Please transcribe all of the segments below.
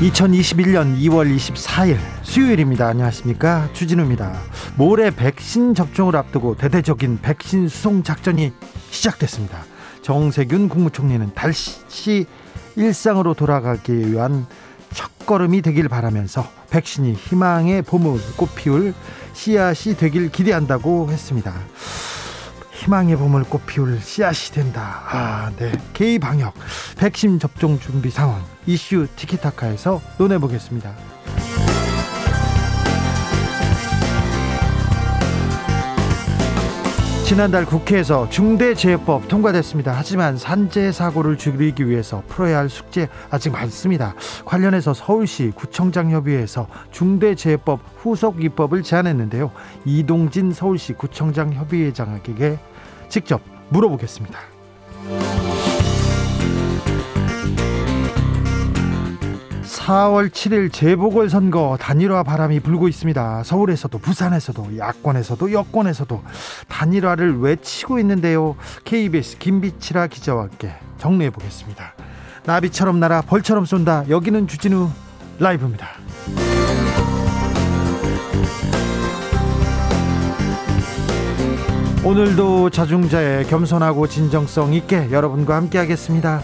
2021년 2월 24일 수요일입니다. 안녕하십니까. 주진우입니다. 모레 백신 접종을 앞두고 대대적인 백신 수송 작전이 시작됐습니다. 정세균 국무총리는 다시 일상으로 돌아가기 위한 첫걸음이 되길 바라면서 백신이 희망의 봄을 꽃피울 씨앗이 되길 기대한다고 했습니다. 희망의 봄을 꽃피울 씨앗이 된다. 아, 네. K 방역 백신 접종 준비 상황 이슈 티키타카에서 논해 보겠습니다. 지난달 국회에서 중대재해법 통과됐습니다. 하지만 산재 사고를 줄이기 위해서 풀어야 할 숙제 아직 많습니다. 관련해서 서울시 구청장 협의회에서 중대재해법 후속 입법을 제안했는데요. 이동진 서울시 구청장 협의회장에게 직접 물어보겠습니다. 4월 7일 재보궐선거 단일화 바람이 불고 있습니다. 서울에서도 부산에서도 야권에서도 여권에서도 단일화를 외치고 있는데요. KBS 김비치라 기자와 함께 정리해 보겠습니다. 나비처럼 날아 벌처럼 쏜다. 여기는 주진우 라이브입니다. 오늘도 자중자의 겸손하고 진정성 있게 여러분과 함께 하겠습니다.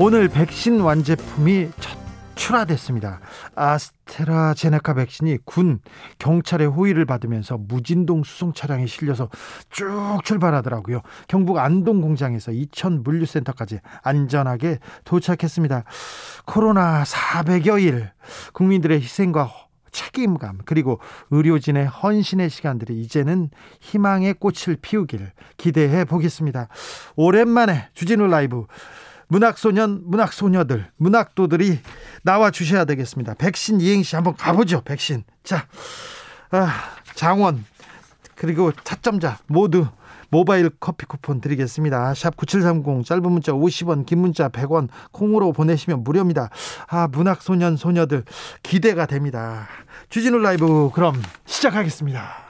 오늘 백신 완제품이 첫 출하됐습니다. 아스테라제네카 백신이 군 경찰의 호의를 받으면서 무진동 수송 차량에 실려서 쭉 출발하더라고요. 경북 안동 공장에서 이천 물류센터까지 안전하게 도착했습니다. 코로나 400여 일 국민들의 희생과 책임감 그리고 의료진의 헌신의 시간들이 이제는 희망의 꽃을 피우길 기대해 보겠습니다. 오랜만에 주진우 라이브 문학소년, 문학소녀들, 문학도들이 나와 주셔야 되겠습니다. 백신 이행시 한번 가보죠. 백신. 자, 아, 장원 그리고 차점자 모두 모바일 커피 쿠폰 드리겠습니다. 샵 9730 짧은 문자 50원 긴 문자 100원 콩으로 보내시면 무료입니다. 아 문학소년 소녀들 기대가 됩니다. 주진우 라이브 그럼 시작하겠습니다.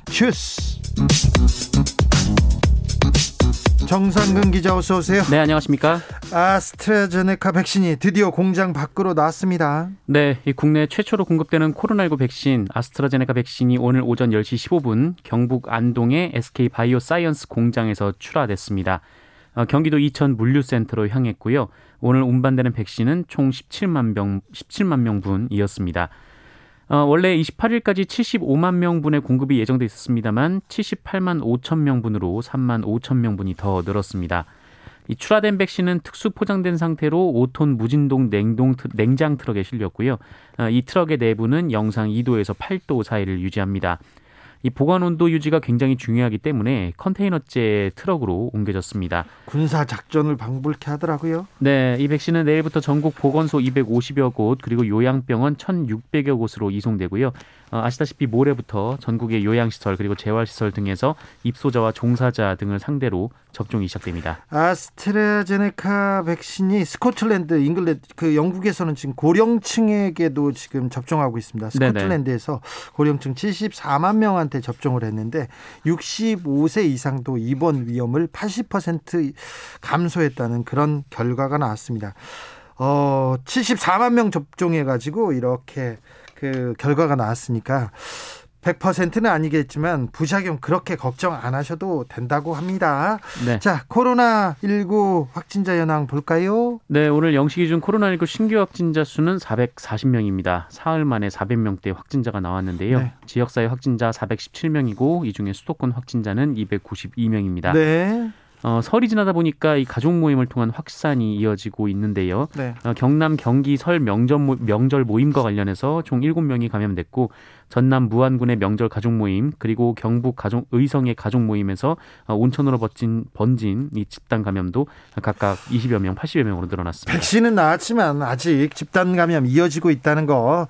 주스. 정상근 기자 어서 오세요. 네, 안녕하십니까? 아스트라제네카 백신이 드디어 공장 밖으로 나왔습니다. 네, 이 국내 최초로 공급되는 코로나19 백신 아스트라제네카 백신이 오늘 오전 10시 15분 경북 안동의 SK 바이오사이언스 공장에서 출하됐습니다. 어, 경기도 이천 물류센터로 향했고요. 오늘 운반되는 백신은 총 17만 명 17만 명분이었습니다. 어, 원래 28일까지 75만 명분의 공급이 예정돼 있었습니다만 78만 5천 명분으로 3만 5천 명분이 더 늘었습니다. 이 출하된 백신은 특수 포장된 상태로 5톤 무진동 냉동 냉장 트럭에 실렸고요. 어, 이 트럭의 내부는 영상 2도에서 8도 사이를 유지합니다. 이 보관 온도 유지가 굉장히 중요하기 때문에 컨테이너째 트럭으로 옮겨졌습니다. 군사 작전을 방불케 하더라고요. 네, 이 백신은 내일부터 전국 보건소 250여 곳 그리고 요양병원 1,600여 곳으로 이송되고요. 어, 아시다시피 모레부터 전국의 요양시설 그리고 재활시설 등에서 입소자와 종사자 등을 상대로 접종이 시작됩니다. 아스트라제네카 백신이 스코틀랜드, 잉글랜드, 그 영국에서는 지금 고령층에게도 지금 접종하고 있습니다. 스코틀랜드에서 네네. 고령층 74만 명한테 접종을 했는데 65세 이상도 입원 위험을 80% 감소했다는 그런 결과가 나왔습니다. 어, 74만 명 접종해가지고 이렇게 그 결과가 나왔으니까 100%는 아니겠지만 부작용 그렇게 걱정 안 하셔도 된다고 합니다. 네. 자, 코로나 19 확진자 현황 볼까요? 네, 오늘 영시 기준 코로나 19 신규 확진자 수는 440명입니다. 사흘 만에 400명대 확진자가 나왔는데요. 네. 지역사회 확진자 417명이고 이 중에 수도권 확진자는 292명입니다. 네. 어, 설이 지나다 보니까 이 가족 모임을 통한 확산이 이어지고 있는데요. 네. 어, 경남 경기 설 명절, 모, 명절 모임과 관련해서 총 7명이 감염됐고 전남 무안군의 명절 가족 모임 그리고 경북 가족 의성의 가족 모임에서 어, 온천으로 번진, 번진 이 집단 감염도 각각 20여 명, 80여 명으로 늘어났습니다. 백신은 나왔지만 아직 집단 감염 이어지고 있다는 거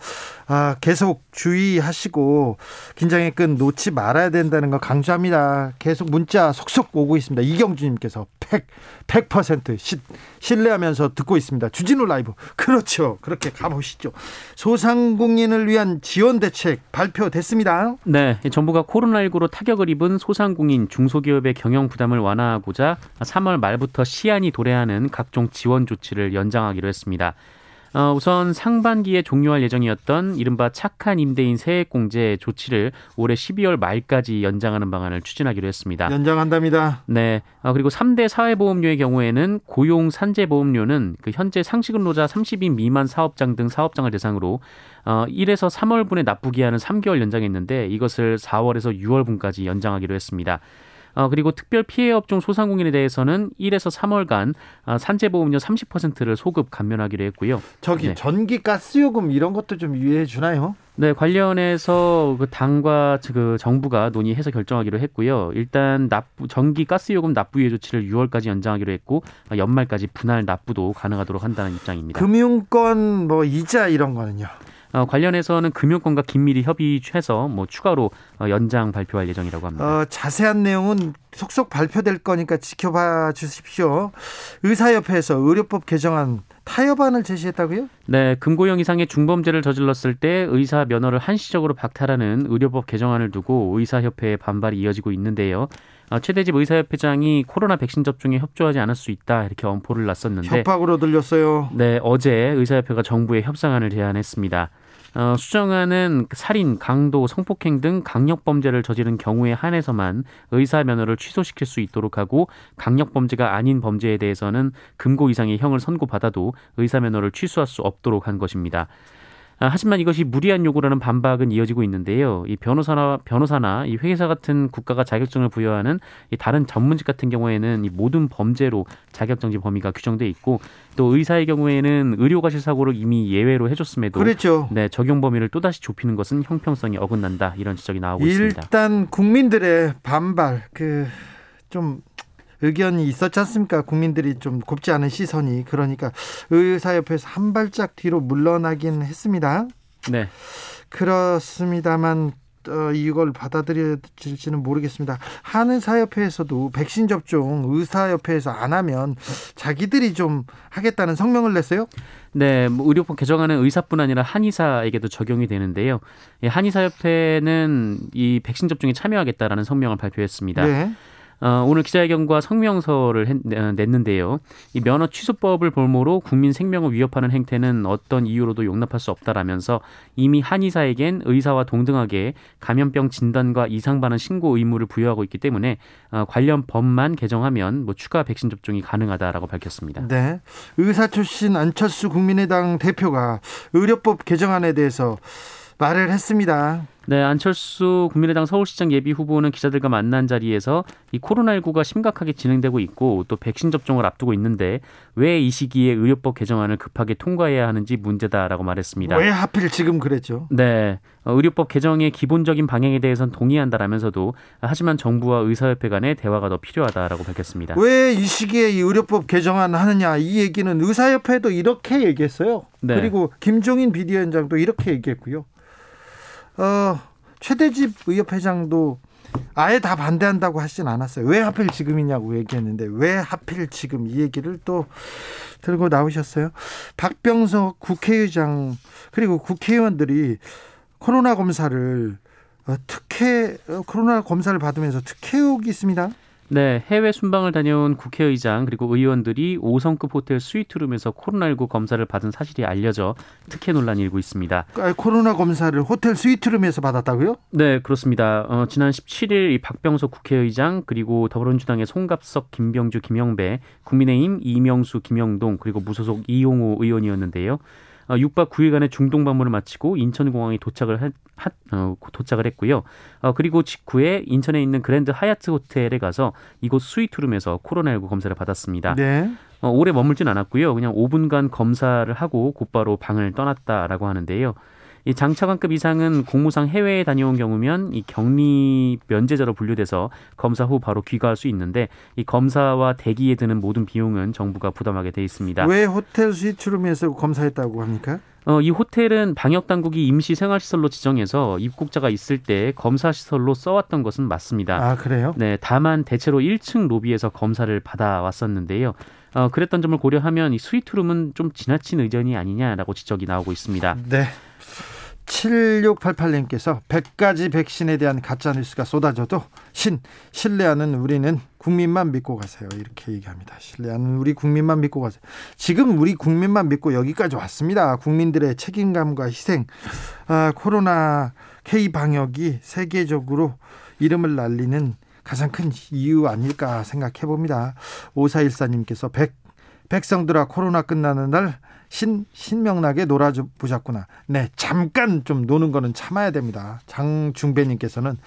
아, 계속 주의하시고 긴장의 끈 놓지 말아야 된다는 거 강조합니다. 계속 문자 속속 오고 있습니다. 이경주님께서 100, 100% 시, 신뢰하면서 듣고 있습니다. 주진우 라이브. 그렇죠. 그렇게 가보시죠. 소상공인을 위한 지원 대책 발표됐습니다. 네, 정부가 코로나19로 타격을 입은 소상공인 중소기업의 경영 부담을 완화하고자 3월 말부터 시한이 도래하는 각종 지원 조치를 연장하기로 했습니다. 어, 우선 상반기에 종료할 예정이었던 이른바 착한 임대인 세액공제 조치를 올해 12월 말까지 연장하는 방안을 추진하기로 했습니다. 연장한답니다. 네. 어, 그리고 3대 사회보험료의 경우에는 고용 산재보험료는 그 현재 상시근로자 30인 미만 사업장 등 사업장을 대상으로 어, 1에서 3월분에 납부 기한을 3개월 연장했는데 이것을 4월에서 6월분까지 연장하기로 했습니다. 어, 그리고 특별 피해 업종 소상공인에 대해서는 1에서 3월간 어, 산재보험료 30%를 소급 감면하기로 했고요. 저기 네. 전기 가스 요금 이런 것도 좀 유예해 주나요? 네, 관련해서 그 당과 그 정부가 논의해서 결정하기로 했고요. 일단 납부 전기 가스 요금 납부 유예 조치를 6월까지 연장하기로 했고 어, 연말까지 분할 납부도 가능하도록 한다는 입장입니다. 금융권 뭐 이자 이런 거는요. 어, 관련해서는 금융권과 긴밀히 협의해서 뭐 추가로 어, 연장 발표할 예정이라고 합니다. 어, 자세한 내용은 속속 발표될 거니까 지켜봐 주십시오. 의사협회에서 의료법 개정안 타협안을 제시했다고요? 네, 금고형 이상의 중범죄를 저질렀을 때 의사 면허를 한시적으로 박탈하는 의료법 개정안을 두고 의사협회의 반발이 이어지고 있는데요. 어, 최대집 의사협회장이 코로나 백신 접종에 협조하지 않을 수 있다 이렇게 엄포를 놨었는데 협박으로 들렸어요. 네, 어제 의사협회가 정부에 협상안을 제안했습니다. 어, 수정안은 살인, 강도, 성폭행 등 강력 범죄를 저지른 경우에 한해서만 의사 면허를 취소시킬 수 있도록 하고 강력 범죄가 아닌 범죄에 대해서는 금고 이상의 형을 선고받아도 의사 면허를 취소할 수 없도록 한 것입니다. 아, 하지만 이것이 무리한 요구라는 반박은 이어지고 있는데요. 이 변호사나 변호사나 이 회계사 같은 국가가 자격증을 부여하는 이 다른 전문직 같은 경우에는 이 모든 범죄로 자격정지 범위가 규정돼 있고 또 의사의 경우에는 의료과실 사고를 이미 예외로 해줬음에도 그렇죠. 네 적용 범위를 또 다시 좁히는 것은 형평성이 어긋난다 이런 지적이 나오고 있습니다. 일단 국민들의 반발 그좀 의견이 있었지 않습니까? 국민들이 좀 곱지 않은 시선이 그러니까 의사협회에서 한 발짝 뒤로 물러나긴 했습니다. 네. 그렇습니다만 어, 이걸 받아들여질지는 모르겠습니다. 한의사협회에서도 백신 접종 의사협회에서 안 하면 자기들이 좀 하겠다는 성명을 냈어요. 네, 뭐 의료법 개정안은 의사뿐 아니라 한의사에게도 적용이 되는데요. 예, 한의사협회는 이 백신 접종에 참여하겠다라는 성명을 발표했습니다. 네. 어, 오늘 기자회견과 성명서를 했, 어, 냈는데요. 이 면허 취소법을 볼모로 국민 생명을 위협하는 행태는 어떤 이유로도 용납할 수 없다라면서 이미 한의사에겐 의사와 동등하게 감염병 진단과 이상 반응 신고 의무를 부여하고 있기 때문에 어, 관련 법만 개정하면 뭐 추가 백신 접종이 가능하다라고 밝혔습니다. 네. 의사 출신 안철수 국민의당 대표가 의료법 개정안에 대해서 말을 했습니다. 네, 안철수 국민의당 서울시장 예비 후보는 기자들과 만난 자리에서 이 코로나19가 심각하게 진행되고 있고 또 백신 접종을 앞두고 있는데 왜 이 시기에 의료법 개정안을 급하게 통과해야 하는지 문제다라고 말했습니다. 왜 하필 지금 그랬죠? 네, 어, 의료법 개정의 기본적인 방향에 대해서는 동의한다라면서도 하지만 정부와 의사협회 간의 대화가 더 필요하다라고 밝혔습니다. 왜 이 시기에 이 의료법 개정안 하느냐 이 얘기는 의사협회도 이렇게 얘기했어요. 네. 그리고 김종인 비대위원장도 이렇게 얘기했고요. 어, 최대집 의협 회장도 아예 다 반대한다고 하진 않았어요. 왜 하필 지금이냐고 얘기했는데 왜 하필 지금 이 얘기를 또 들고 나오셨어요? 박병석 국회의장 그리고 국회의원들이 코로나 검사를 어, 특혜 어, 코로나 검사를 받으면서 특혜 의혹이 있습니다. 네, 해외 순방을 다녀온 국회의장 그리고 의원들이 5성급 호텔 스위트룸에서 코로나19 검사를 받은 사실이 알려져 특혜 논란이 일고 있습니다. 아, 코로나 검사를 호텔 스위트룸에서 받았다고요? 네, 그렇습니다. 어, 지난 17일 이 박병석 국회의장 그리고 더불어민주당의 송갑석, 김병주, 김영배, 국민의힘 이명수, 김영동 그리고 무소속 이용호 의원이었는데요. 어, 6박 9일간의 중동 방문을 마치고 인천공항에 도착을 어, 도착을 했고요. 어, 그리고 직후에 인천에 있는 그랜드 하얏트 호텔에 가서 이곳 스위트룸에서 코로나19 검사를 받았습니다. 네. 어, 오래 머물진 않았고요. 그냥 5분간 검사를 하고 곧바로 방을 떠났다라고 하는데요. 이 장차관급 이상은 공무상 해외에 다녀온 경우면 이 격리 면제자로 분류돼서 검사 후 바로 귀가할 수 있는데 이 검사와 대기에 드는 모든 비용은 정부가 부담하게 돼 있습니다. 왜 호텔 스위트룸에서 검사했다고 합니까? 어, 이 호텔은 방역 당국이 임시 생활시설로 지정해서 입국자가 있을 때 검사 시설로 써왔던 것은 맞습니다. 아 그래요? 네, 다만 대체로 1층 로비에서 검사를 받아왔었는데요. 어, 그랬던 점을 고려하면 이 스위트룸은 좀 지나친 의전이 아니냐라고 지적이 나오고 있습니다. 네. 7688님께서 100가지 백신에 대한 가짜 뉴스가 쏟아져도 신 신뢰하는 우리는 국민만 믿고 가세요. 이렇게 얘기합니다. 신뢰하는 우리 국민만 믿고 가세요. 지금 우리 국민만 믿고 여기까지 왔습니다. 국민들의 책임감과 희생. 아, 코로나 K 방역이 세계적으로 이름을 날리는 가장 큰 이유 아닐까 생각해 봅니다. 5414님께서 백 백성들아 코로나 끝나는 날 신, 신명나게 놀아보자꾸나. 네, 잠깐 좀 노는 거는 참아야 됩니다. 장중배님께서는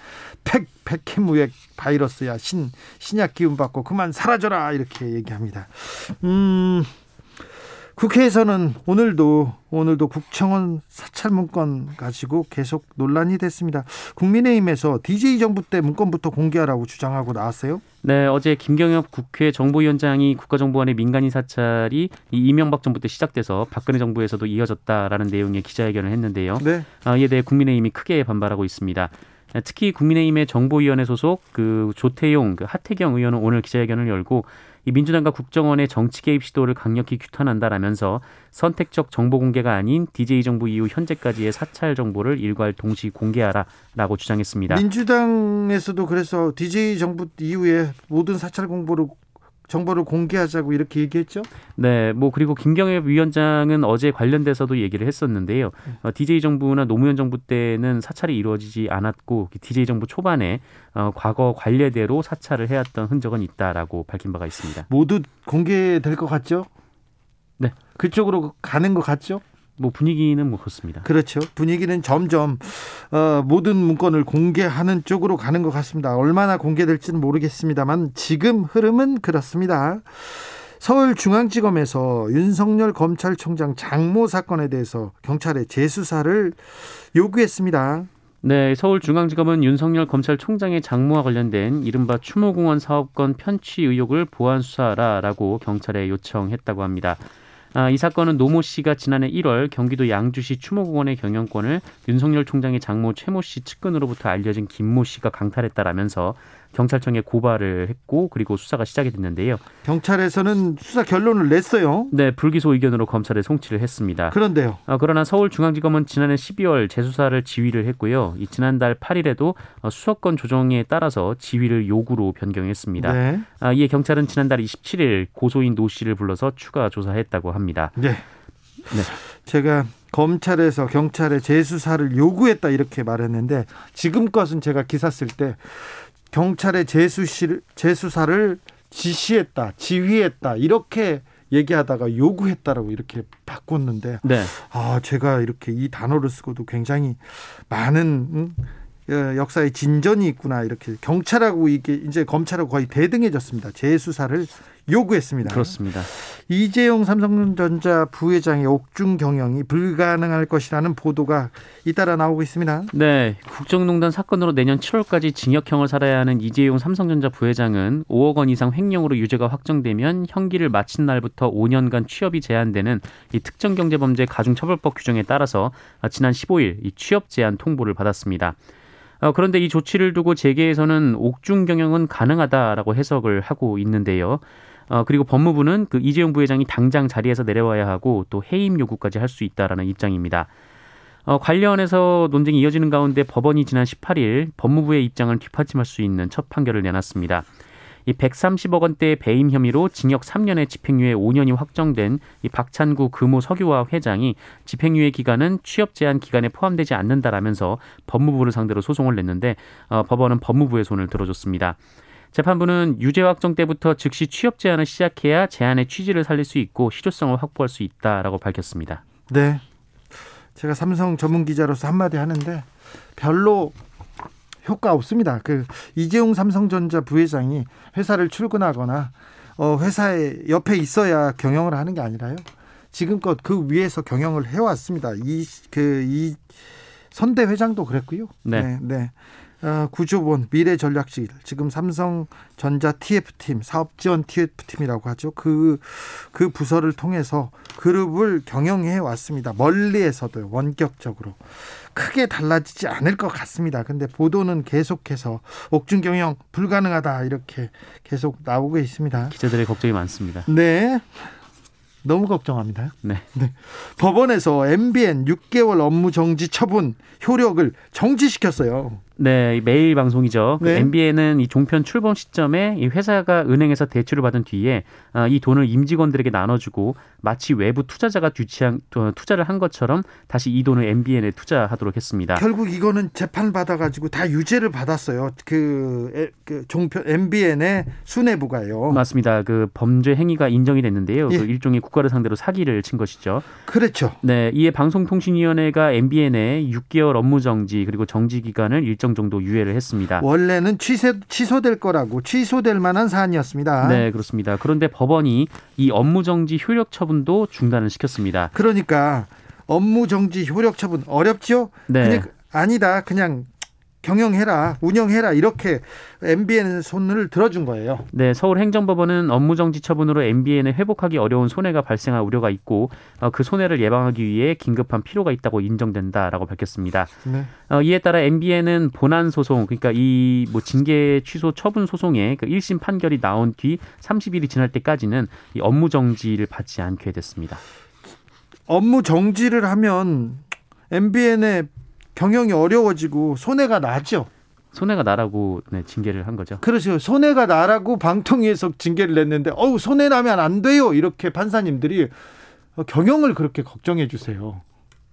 팩, 백해무역 바이러스야. 신, 신약 기운 받고 그만 사라져라. 이렇게 얘기합니다. 음, 국회에서는 오늘도 오늘도 국정원 사찰 문건 가지고 계속 논란이 됐습니다. 국민의힘에서 DJ 정부 때 문건부터 공개하라고 주장하고 나왔어요. 네, 어제 김경엽 국회 정보위원장이 국가정보원의 민간인 사찰이 이명박 정부 때 시작돼서 박근혜 정부에서도 이어졌다라는 내용의 기자회견을 했는데요. 네. 아, 이에 대해 국민의힘이 크게 반발하고 있습니다. 특히 국민의힘의 정보위원회 소속 그 조태용, 그 하태경 의원은 오늘 기자회견을 열고 이 민주당과 국정원의 정치 개입 시도를 강력히 규탄한다라면서 선택적 정보 공개가 아닌 DJ 정부 이후 현재까지의 사찰 정보를 일괄 동시 공개하라라고 주장했습니다. 민주당에서도 그래서 DJ 정부 이후에 모든 사찰 공보를 정보를 공개하자고 이렇게 얘기했죠? 네, 뭐 그리고 김경엽 위원장은 어제 관련돼서도 얘기를 했었는데요. 어, DJ 정부나 노무현 정부 때는 사찰이 이루어지지 않았고 DJ 정부 초반에 어, 과거 관례대로 사찰을 해왔던 흔적은 있다라고 밝힌 바가 있습니다. 모두 공개될 것 같죠? 네, 그쪽으로 가는 것 같죠? 뭐 분위기는 뭐 그렇습니다. 그렇죠. 분위기는 점점 어, 모든 문건을 공개하는 쪽으로 가는 것 같습니다. 얼마나 공개될지는 모르겠습니다만 지금 흐름은 그렇습니다. 서울중앙지검에서 윤석열 검찰총장 장모 사건에 대해서 경찰에 재수사를 요구했습니다. 네, 서울중앙지검은 윤석열 검찰총장의 장모와 관련된 이른바 추모공원 사업권 편취 의혹을 보완 수사하라라고 경찰에 요청했다고 합니다. 아, 이 사건은 노모 씨가 지난해 1월 경기도 양주시 추모공원의 경영권을 윤석열 총장의 장모 최모 씨 측근으로부터 알려진 김모 씨가 강탈했다라면서 경찰청에 고발을 했고 그리고 수사가 시작이 됐는데요. 경찰에서는 수사 결론을 냈어요. 네, 불기소 의견으로 검찰에 송치를 했습니다. 그런데요. 아, 그러나 서울중앙지검은 지난해 12월 재수사를 지휘를 했고요. 이 지난달 8일에도 어, 수사권 조정에 따라서 지휘를 요구로 변경했습니다. 네. 아, 이에 경찰은 지난달 27일 고소인 노 씨를 불러서 추가 조사했다고 합니다. 네. 네. 제가 검찰에서 경찰에 재수사를 요구했다 이렇게 말했는데 지금껏은 제가 기사 쓸 때 경찰에 재수실 재수사를 지시했다, 지휘했다 이렇게 얘기하다가 요구했다라고 이렇게 바꿨는데 네. 아 제가 이렇게 이 단어를 쓰고도 굉장히 많은 음, 예, 역사의 진전이 있구나 이렇게 경찰하고 이게 이제 검찰하고 거의 대등해졌습니다. 재수사를 요구했습니다. 그렇습니다. 이재용 삼성전자 부회장의 옥중 경영이 불가능할 것이라는 보도가 잇따라 나오고 있습니다. 네, 국정농단 사건으로 내년 7월까지 징역형을 살아야 하는 이재용 삼성전자 부회장은 5억 원 이상 횡령으로 유죄가 확정되면 형기를 마친 날부터 5년간 취업이 제한되는 이 특정경제범죄 가중처벌법 규정에 따라서 지난 15일 이 취업 제한 통보를 받았습니다. 어, 그런데 이 조치를 두고 재계에서는 옥중 경영은 가능하다라고 해석을 하고 있는데요. 어, 그리고 법무부는 그 이재용 부회장이 당장 자리에서 내려와야 하고 또 해임 요구까지 할 수 있다라는 입장입니다. 어, 관련해서 논쟁이 이어지는 가운데 법원이 지난 18일 법무부의 입장을 뒷받침할 수 있는 첫 판결을 내놨습니다. 이 130억 원대의 배임 혐의로 징역 3년의 집행유예 5년이 확정된 이 박찬구 금호 석유화학 회장이 집행유예 기간은 취업 제한 기간에 포함되지 않는다라면서 법무부를 상대로 소송을 냈는데 어, 법원은 법무부의 손을 들어줬습니다. 재판부는 유죄 확정 때부터 즉시 취업 제한을 시작해야 제한의 취지를 살릴 수 있고 실효성을 확보할 수 있다라고 밝혔습니다. 네. 제가 삼성 전문 기자로서 한마디 하는데 별로 효과 없습니다. 그 이재용 삼성전자 부회장이 회사를 출근하거나 어 회사에 옆에 있어야 경영을 하는 게 아니라요. 지금껏 그 위에서 경영을 해왔습니다. 이 그이 그, 선대 회장도 그랬고요. 네. 네. 네. 어, 구조본 미래전략실 지금 삼성전자 TF팀 사업지원 TF팀이라고 하죠. 그그 그 부서를 통해서 그룹을 경영해 왔습니다. 멀리에서도 원격적으로 크게 달라지지 않을 것 같습니다. 근데 보도는 계속해서 옥중 경영 불가능하다 이렇게 계속 나오고 있습니다. 기자들의 걱정이 많습니다. 네. 너무 걱정합니다. 네. 네. 법원에서 MBN 6개월 업무 정지 처분 효력을 정지시켰어요. 네, 매일 방송이죠. 그 네. 그 MBN은 이 종편 출범 시점에 이 회사가 은행에서 대출을 받은 뒤에 아, 이 돈을 임직원들에게 나눠주고 마치 외부 투자자가 유치한 투자를 한 것처럼 다시 이 돈을 MBN에 투자하도록 했습니다. 결국 이거는 재판 받아가지고 다 유죄를 받았어요. 그, 그 종편 MBN의 수뇌부가요. 맞습니다. 그 범죄 행위가 인정이 됐는데요. 예. 그 일종의 국가를 상대로 사기를 친 것이죠. 그렇죠. 네, 이에 방송통신위원회가 MBN에 6개월 업무 정지 그리고 정지 기간을 일정 일정 정도 유예를 했습니다. 원래는 취소, 취소될 거라고 취소될 만한 사안이었습니다. 네, 그렇습니다. 그런데 법원이 이 업무 정지 효력 처분도 중단을 시켰습니다. 그러니까 업무 정지 효력 처분 어렵죠? 네. 그냥 아니다. 그냥 경영해라, 운영해라 이렇게 MBN의 손을 들어준 거예요. 네, 서울행정법원은 업무정지 처분으로 MBN을 회복하기 어려운 손해가 발생할 우려가 있고 어, 그 손해를 예방하기 위해 긴급한 필요가 있다고 인정된다라고 밝혔습니다. 네. 어, 이에 따라 MBN은 본안 소송, 그러니까 이 뭐 징계 취소 처분 소송의 그 1심 판결이 나온 뒤 30일이 지날 때까지는 이 업무 정지를 받지 않게 됐습니다. 업무 정지를 하면 MBN의 경영이 어려워지고 손해가 나죠. 손해가 나라고 네, 징계를 한 거죠. 그렇죠. 손해가 나라고 방통위에서 징계를 냈는데 어우 손해 나면 안 돼요. 이렇게 판사님들이 경영을 그렇게 걱정해 주세요.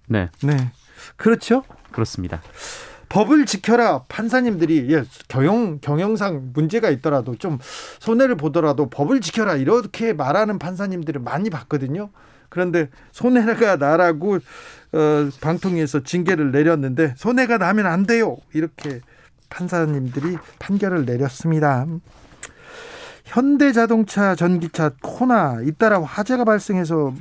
네. 네. 그렇죠? 그렇습니다. 법을 지켜라 판사님들이 예, 경영 경영상 문제가 있더라도 좀 손해를 보더라도 법을 지켜라 이렇게 말하는 판사님들을 많이 봤거든요. 그런데 손해가 나라고 어, 방통위에서 징계를 내렸는데 손해가 나면 안 돼요. 이렇게 판사님들이 판결을 내렸습니다. 현대자동차 전기차 코나 잇따라 화재가 발생해서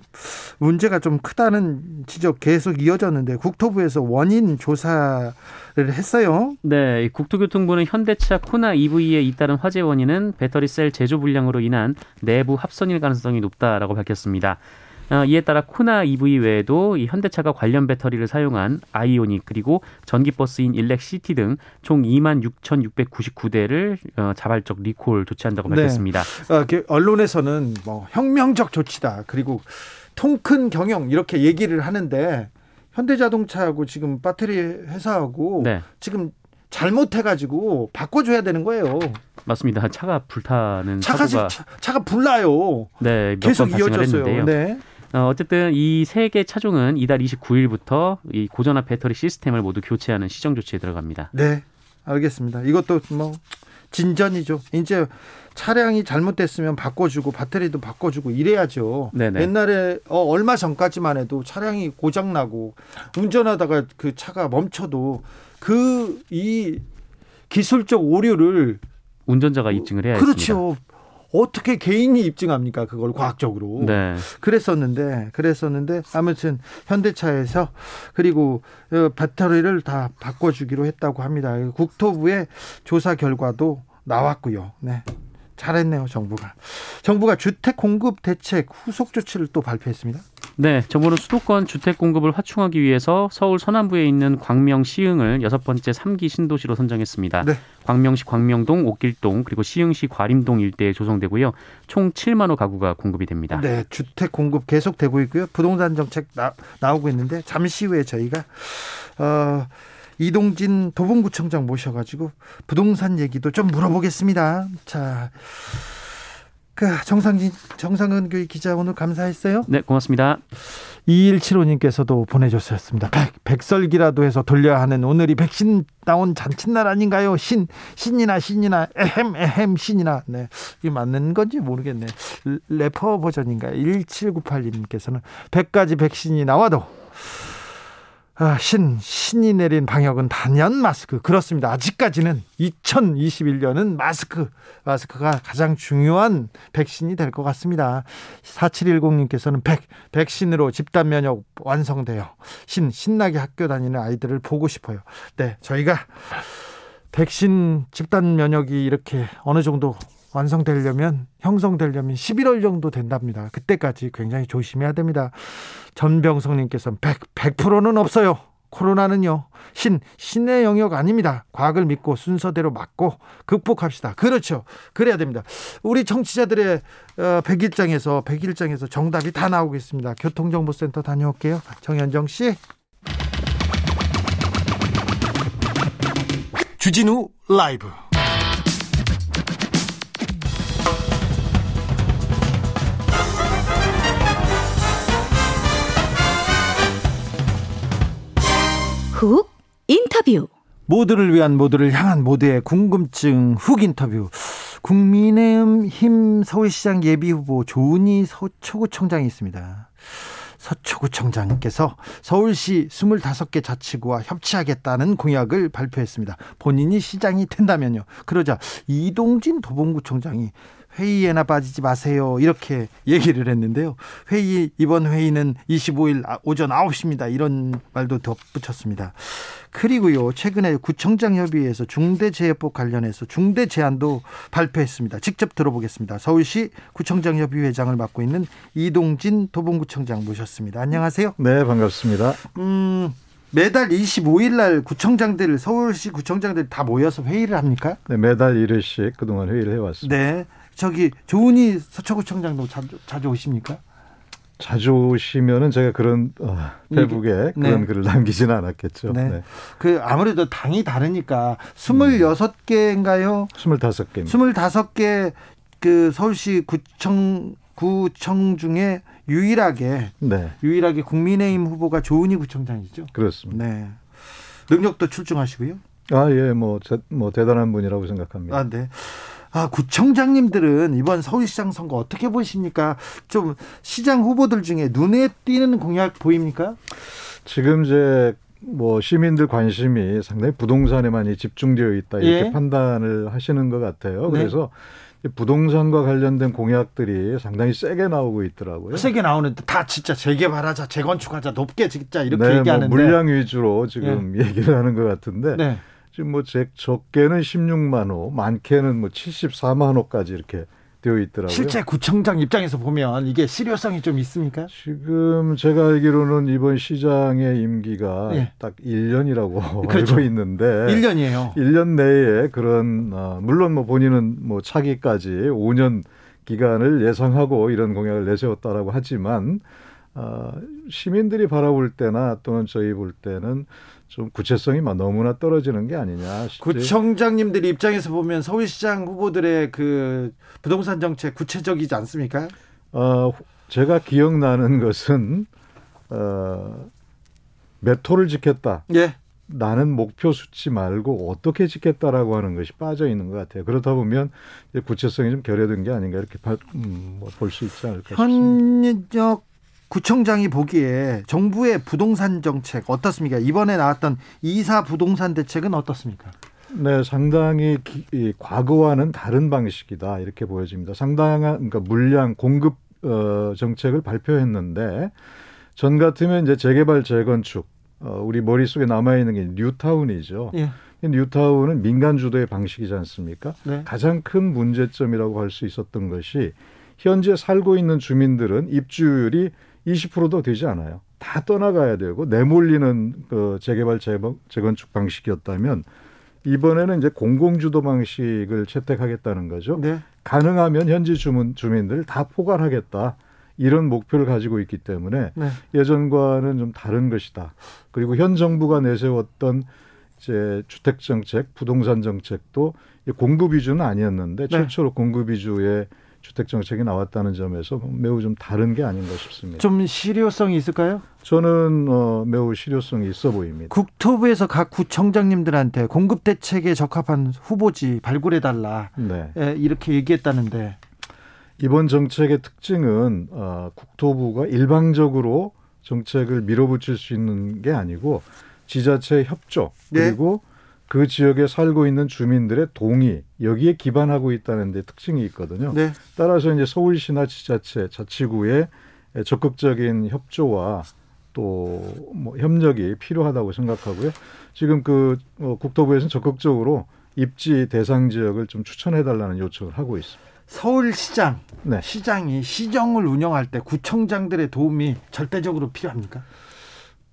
문제가 좀 크다는 지적 계속 이어졌는데 국토부에서 원인 조사를 했어요. 네, 국토교통부는 현대차 코나 EV에 잇따른 화재 원인은 배터리 셀 제조 불량으로 인한 내부 합선일 가능성이 높다라고 밝혔습니다. 어, 이에 따라 코나 EV 외에도 이 현대차가 관련 배터리를 사용한 아이오닉 그리고 전기버스인 일렉시티 등 총 2만 6,699대를 어, 자발적 리콜 조치한다고 네. 밝혔습니다. 네. 어, 언론에서는 뭐 혁명적 조치다. 그리고 통큰 경영 이렇게 얘기를 하는데 현대자동차하고 지금 배터리 회사하고 네. 지금 잘못해가지고 바꿔줘야 되는 거예요. 맞습니다. 차가 불타는 차가 사고가 차, 차가 불나요. 네, 계속 이어졌어요. 네. 어, 어쨌든 이 세 개 차종은 이달 29일부터 이 고전화 배터리 시스템을 모두 교체하는 시정 조치에 들어갑니다. 네, 알겠습니다. 이것도 뭐 진전이죠. 이제 차량이 잘못됐으면 바꿔주고 배터리도 바꿔주고 이래야죠. 네네. 옛날에 어, 얼마 전까지만 해도 차량이 고장 나고 운전하다가 그 차가 멈춰도 그 이 기술적 오류를 운전자가 입증을 해야 그렇죠. 했습니다. 어떻게 개인이 입증합니까? 그걸 과학적으로. 네. 그랬었는데, 그랬었는데, 아무튼 현대차에서 그리고 어, 배터리를 다 바꿔주기로 했다고 합니다. 국토부의 조사 결과도 나왔고요. 네. 잘했네요, 정부가. 정부가 주택 공급 대책 후속 조치를 또 발표했습니다. 네, 정부는 수도권 주택 공급을 확충하기 위해서 서울 서남부에 있는 광명 시흥을 여섯 번째 3기 신도시로 선정했습니다. 네. 광명시 광명동, 옥길동, 그리고 시흥시 과림동 일대에 조성되고요. 총 7만 호 가구가 공급이 됩니다. 네, 주택 공급 계속되고 있고요. 부동산 정책 나, 나오고 있는데 잠시 후에 저희가 어 이동진 도봉구청장 모셔가지고 부동산 얘기도 좀 물어보겠습니다. 자, 그 정상진 정상은 교육 기자 오늘 감사했어요. 네, 고맙습니다. 2175님께서도 보내줬었습니다. 백, 백설기라도 해서 돌려야 하는 오늘이 백신 나온 잔칫날 아닌가요? 신, 신이나 신이나, 에헴, 에헴, 신이나. 네. 이게 맞는 건지 모르겠네. 래퍼 버전인가요? 1798님께서는 100가지 백신이 나와도 아, 신, 신이 내린 방역은 단연 마스크. 그렇습니다. 아직까지는 2021년은 마스크, 마스크가 가장 중요한 백신이 될 것 같습니다. 4710님께서는 백, 백신으로 집단 면역 완성돼요. 신, 신나게 학교 다니는 아이들을 보고 싶어요. 네, 저희가 백신 집단 면역이 이렇게 어느 정도 완성되려면 형성되려면 11월 정도 된답니다. 그때까지 굉장히 조심해야 됩니다. 전병성님께서는 100, 100%는 없어요. 코로나는요, 신, 신의 영역 아닙니다. 과학을 믿고 순서대로 맞고 극복합시다. 그렇죠. 그래야 됩니다. 우리 청취자들의 어, 백일장에서, 백일장에서 정답이 다 나오고 있습니다. 교통정보센터 다녀올게요. 정현정 씨. 주진우 라이브. 훅 인터뷰 모두를 위한 모두를 향한 모두의 궁금증 훅 인터뷰 국민의힘 서울시장 예비후보 조은희 서초구청장이 있습니다. 서초구청장께서 서울시 25개 자치구와 협치하겠다는 공약을 발표했습니다. 본인이 시장이 된다면요. 그러자 이동진 도봉구청장이 회의에나 빠지지 마세요. 이렇게 얘기를 했는데요. 회의, 이번 회의는 25일 아, 오전 9시입니다. 이런 말도 덧붙였습니다. 그리고요, 최근에 구청장 협의회에서 중대재해법 관련해서 중대 제안도 발표했습니다. 직접 들어보겠습니다. 서울시 구청장 협의회장을 맡고 있는 이동진 도봉구청장 모셨습니다. 안녕하세요. 네, 반갑습니다. 음, 매달 25일 날 구청장들 서울시 구청장들 다 모여서 회의를 합니까? 네, 매달 1회씩 그동안 회의를 해왔습니다. 네. 저기 조은희 서초구청장도 자주, 자주 오십니까? 자주 오시면은 제가 그런 어, 페북에 네. 그런 글을 남기지는 않았겠죠. 네. 네. 그 아무래도 당이 다르니까 26개인가요? 25개. 25개 그 서울시 구청 구청 중에 유일하게 네. 유일하게 국민의힘 후보가 조은희 구청장이죠. 그렇습니다. 네. 능력도 출중하시고요. 아, 예, 뭐, 제, 뭐, 대단한 분이라고 생각합니다. 아, 네. 아, 구청장님들은 이번 서울시장 선거 어떻게 보십니까? 좀 시장 후보들 중에 눈에 띄는 공약 보입니까? 지금 이제 뭐 시민들 관심이 상당히 부동산에 많이 집중되어 있다 이렇게 예. 판단을 하시는 것 같아요. 네. 그래서 부동산과 관련된 공약들이 상당히 세게 나오고 있더라고요. 세게 나오는데 다 진짜 재개발하자, 재건축하자, 높게 짓자 이렇게 네, 뭐 얘기하는데 뭐 물량 위주로 지금 예. 얘기를 하는 것 같은데 네. 지금 뭐 적게는 16만 호, 많게는 뭐 74만 호까지 이렇게 되어 있더라고요. 실제 구청장 입장에서 보면 이게 실효성이 좀 있습니까? 지금 제가 알기로는 이번 시장의 임기가 네. 딱 1년이라고 그렇죠. 알고 있는데 1년이에요. 1년 내에 그런 어, 물론 뭐 본인은 뭐 차기까지 5년 기간을 예상하고 이런 공약을 내세웠다라고 하지만 어, 시민들이 바라볼 때나 또는 저희 볼 때는 좀 구체성이 너무나 떨어지는 게 아니냐 싶지. 구청장님들 입장에서 보면 서울시장 후보들의 그 부동산 정책 구체적이지 않습니까? 어, 제가 기억나는 것은 어, 메토를 지켰다. 예. 나는 목표 수치 말고 어떻게 지켰다라고 하는 것이 빠져 있는 것 같아요. 그러다 보면 구체성이 좀 결여된 게 아닌가 이렇게 음, 뭐 볼수 있지 않을까 싶습니다. 현역 구청장이 보기에 정부의 부동산 정책 어떻습니까? 이번에 나왔던 이사 부동산 대책은 어떻습니까? 네, 상당히 기, 이, 과거와는 다른 방식이다 이렇게 보여집니다. 상당한 그러니까 물량 공급 어, 정책을 발표했는데 전 같으면 이제 재개발 재건축 어, 우리 머릿속에 남아 있는 게 뉴타운이죠. 예. 뉴타운은 민간 주도의 방식이지 않습니까? 네. 가장 큰 문제점이라고 할 수 있었던 것이 현재 살고 있는 주민들은 입주율이 20%도 되지 않아요. 다 떠나가야 되고 내몰리는 그 재개발 재건축 방식이었다면 이번에는 이제 공공주도 방식을 채택하겠다는 거죠. 네. 가능하면 현지 주민 주민들 다 포괄하겠다. 이런 목표를 가지고 있기 때문에 네. 예전과는 좀 다른 것이다. 그리고 현 정부가 내세웠던 이제 주택 정책, 부동산 정책도 공급 위주는 아니었는데 네. 최초로 공급 위주의 주택 정책이 나왔다는 점에서 매우 좀 다른 게 아닌가 싶습니다. 좀 실효성이 있을까요? 저는 어, 매우 실효성이 있어 보입니다. 국토부에서 각 구청장님들한테 공급 대책에 적합한 후보지 발굴해 달라 네. 예, 이렇게 얘기했다는데 이번 정책의 특징은 어, 국토부가 일방적으로 정책을 밀어붙일 수 있는 게 아니고 지자체 협조 네. 그리고 그 지역에 살고 있는 주민들의 동의 여기에 기반하고 있다는 데 특징이 있거든요. 네. 따라서 이제 서울시나 지자체 자치구의 적극적인 협조와 또뭐 협력이 필요하다고 생각하고요. 지금 그 어, 국토부에서는 적극적으로 입지 대상 지역을 좀 추천해 달라는 요청을 하고 있습니다. 서울시장 네. 시장이 시정을 운영할 때 구청장들의 도움이 절대적으로 필요합니까?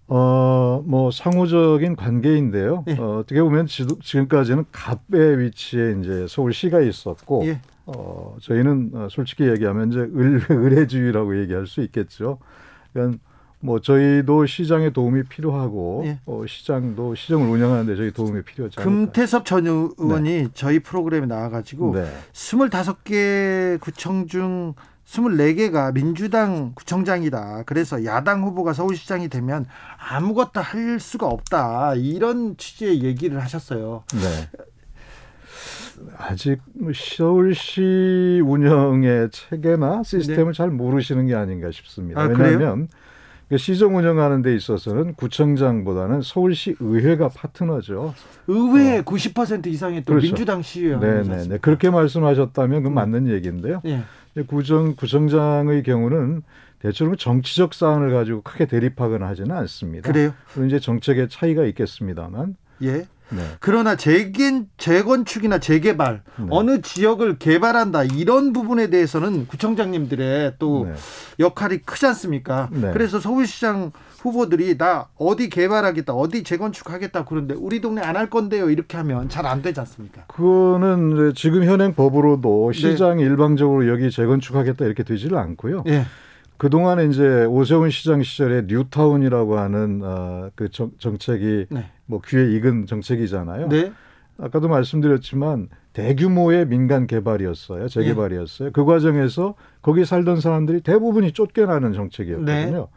어, 뭐 상호적인 관계인데요. 예. 어, 어떻게 보면 지도, 지금까지는 갑의 위치에 이제 서울시가 있었고, 예. 어, 저희는 어, 솔직히 얘기하면 이제 을, 의례주의라고 얘기할 수 있겠죠. 그러니까 뭐 저희도 시장의 도움이 필요하고, 예. 어, 시장도 시정을 운영하는데 저희 도움이 않을까. 금태섭 전 의원이 저희 프로그램에 나와가지고 네. 25개 구청 중 24개가 민주당 구청장이다. 그래서 야당 후보가 서울시장이 되면 아무것도 할 수가 없다. 이런 취지의 얘기를 하셨어요. 네. 아직 뭐 서울시 운영의 체계나 시스템을 잘 모르시는 게 아닌가 싶습니다. 네. 아? 왜냐하면 그 시정 운영하는 데 있어서는 구청장보다는 서울시 의회가 파트너죠. 의회 90% 이상의 또 어. 그렇죠. 민주당 시의원. 네네네. 그렇게 말씀하셨다면 그건 맞는 얘기인데요. 예. 구청 구청장의 경우는 대체로 정치적 사안을 가지고 크게 대립하거나 하지는 않습니다. 그래요? 이제 정책의 차이가 있겠습니다만. 예. 네. 그러나 재gen, 재건축이나 재개발 네. 어느 지역을 개발한다 이런 부분에 대해서는 구청장님들의 또 네. 역할이 크지 않습니까? 네. 그래서 서울시장 후보들이 나 어디 개발하겠다, 어디 재건축하겠다 그런데 우리 동네 안 할 건데요 이렇게 하면 잘 안 되지 않습니까? 그거는 지금 현행 법으로도 네. 시장이 일방적으로 여기 재건축하겠다 이렇게 되지를 않고요. 예, 그동안에 이제 오세훈 시장 시절에 뉴타운이라고 하는 어, 그 정, 정책이 네, 뭐 귀에 익은 정책이잖아요. 네, 아까도 말씀드렸지만 대규모의 민간 개발이었어요. 재개발이었어요. 그 과정에서 거기 살던 사람들이 대부분이 쫓겨나는 정책이었거든요.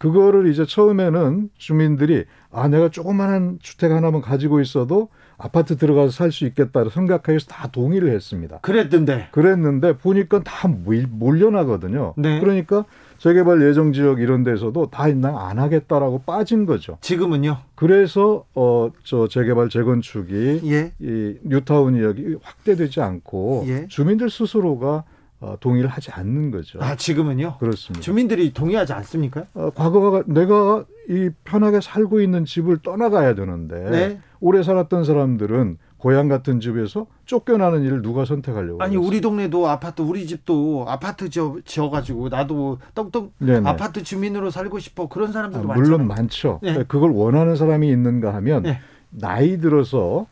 네. 그거를 이제 처음에는 주민들이 아 내가 조그마한 주택 하나만 가지고 있어도 아파트 들어가서 살 수 있겠다 생각해서 다 동의를 했습니다. 그랬던데. 그랬는데 보니까 다 몰- 몰려나거든요. 네. 그러니까 재개발 예정 지역 이런 데서도 다난 하겠다라고 빠진 거죠. 지금은요. 그래서 어 저 재개발 재건축이 예, 이 뉴타운이 여기 확대되지 않고 예. 주민들 스스로가 어, 동의를 하지 않는 거죠. 아 지금은요. 그렇습니다. 주민들이 동의하지 않습니까? 어, 과거가 내가 이 편하게 살고 있는 집을 떠나가야 되는데 네. 오래 살았던 사람들은 고향 같은 집에서 쫓겨나는 일을 누가 선택하려고 아니 그랬어요? 우리 동네도 아파트 우리 집도 아파트 지어, 지어가지고 나도 떡떡 네네. 아파트 주민으로 살고 싶어 그런 아, 사람들도 물론 많잖아요. 많죠. 네. 그걸 원하는 사람이 있는가 하면 네. 나이 들어서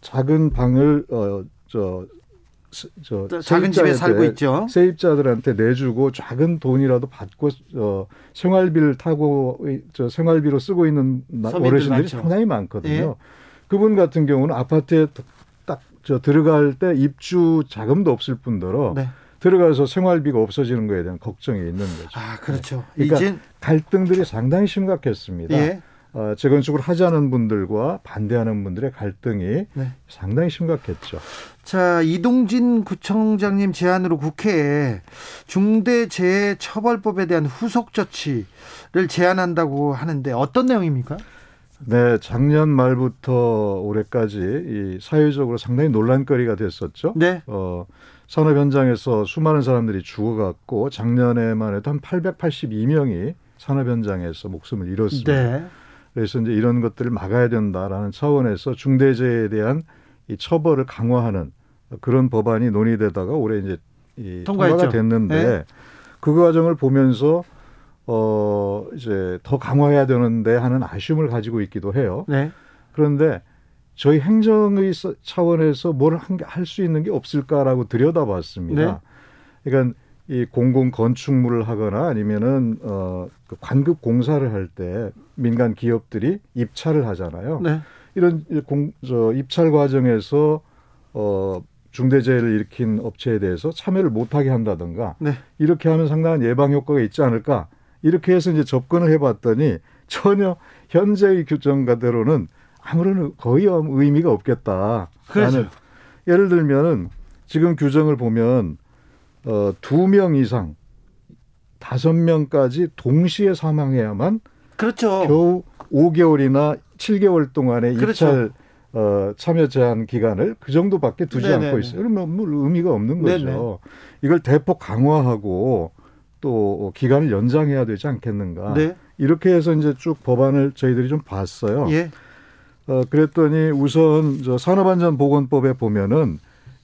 작은 방을 어 저 저, 또 작은 집에 살고 있죠. 세입자들한테 내주고 작은 돈이라도 받고 어, 생활비를 타고 이- 저 생활비로 쓰고 있는 어르신들이 많죠. 상당히 많거든요. 예. 그분 같은 경우는 아파트에 딱 저 들어갈 때 입주 자금도 없을 뿐더러 네. 들어가서 생활비가 없어지는 거에 대한 걱정이 있는 거죠. 아 그렇죠. 그러니까 이제 갈등들이 상당히 심각했습니다. 예. 어, 재건축을 하자는 분들과 반대하는 분들의 갈등이 네. 상당히 심각했죠. 자 이동진 구청장님 제안으로 국회에 중대재해처벌법에 대한 후속 조치를 제안한다고 하는데 어떤 내용입니까? 네, 작년 말부터 올해까지 이 사회적으로 상당히 논란거리가 됐었죠. 네. 어, 산업 현장에서 수많은 사람들이 죽어갔고 작년에만 해도 한 882명이 산업 현장에서 목숨을 잃었습니다. 네. 그래서 이제 이런 것들을 막아야 된다라는 차원에서 중대재해에 대한 이 처벌을 강화하는 그런 법안이 논의되다가 올해 이제 이 통과했죠. 통과가 됐는데 네. 그 과정을 보면서 어 이제 더 강화해야 되는데 하는 아쉬움을 가지고 있기도 해요. 네. 그런데 저희 행정의 서- 차원에서 뭘 할 수 있는 게 없을까라고 들여다봤습니다. 네. 그러니까 이 공공 건축물을 하거나 아니면은 어그 관급 공사를 할 때 민간 기업들이 입찰을 하잖아요. 네. 이런 공, 저 입찰 과정에서 어 중대재해를 일으킨 업체에 대해서 참여를 못하게 한다든가 네. 이렇게 하면 상당한 예방 효과가 있지 않을까 이렇게 해서 이제 접근을 해봤더니 전혀 현재의 규정가대로는 아무런 거의 의미가 없겠다. 그렇죠. 라는 예를 들면은 지금 규정을 보면 어, 두 명 이상 다섯 명까지 동시에 사망해야만 그렇죠. 겨우 5개월이나 7개월 동안의 그렇죠. 입찰 어, 참여 제한 기간을 그 정도밖에 두지 네네네. 않고 있어요. 그러면 뭐 의미가 없는 거죠. 네네. 이걸 대폭 강화하고 또 기간을 연장해야 되지 않겠는가. 네. 이렇게 해서 이제 쭉 법안을 저희들이 좀 봤어요. 예. 어, 그랬더니 우선 저 산업안전보건법에 보면은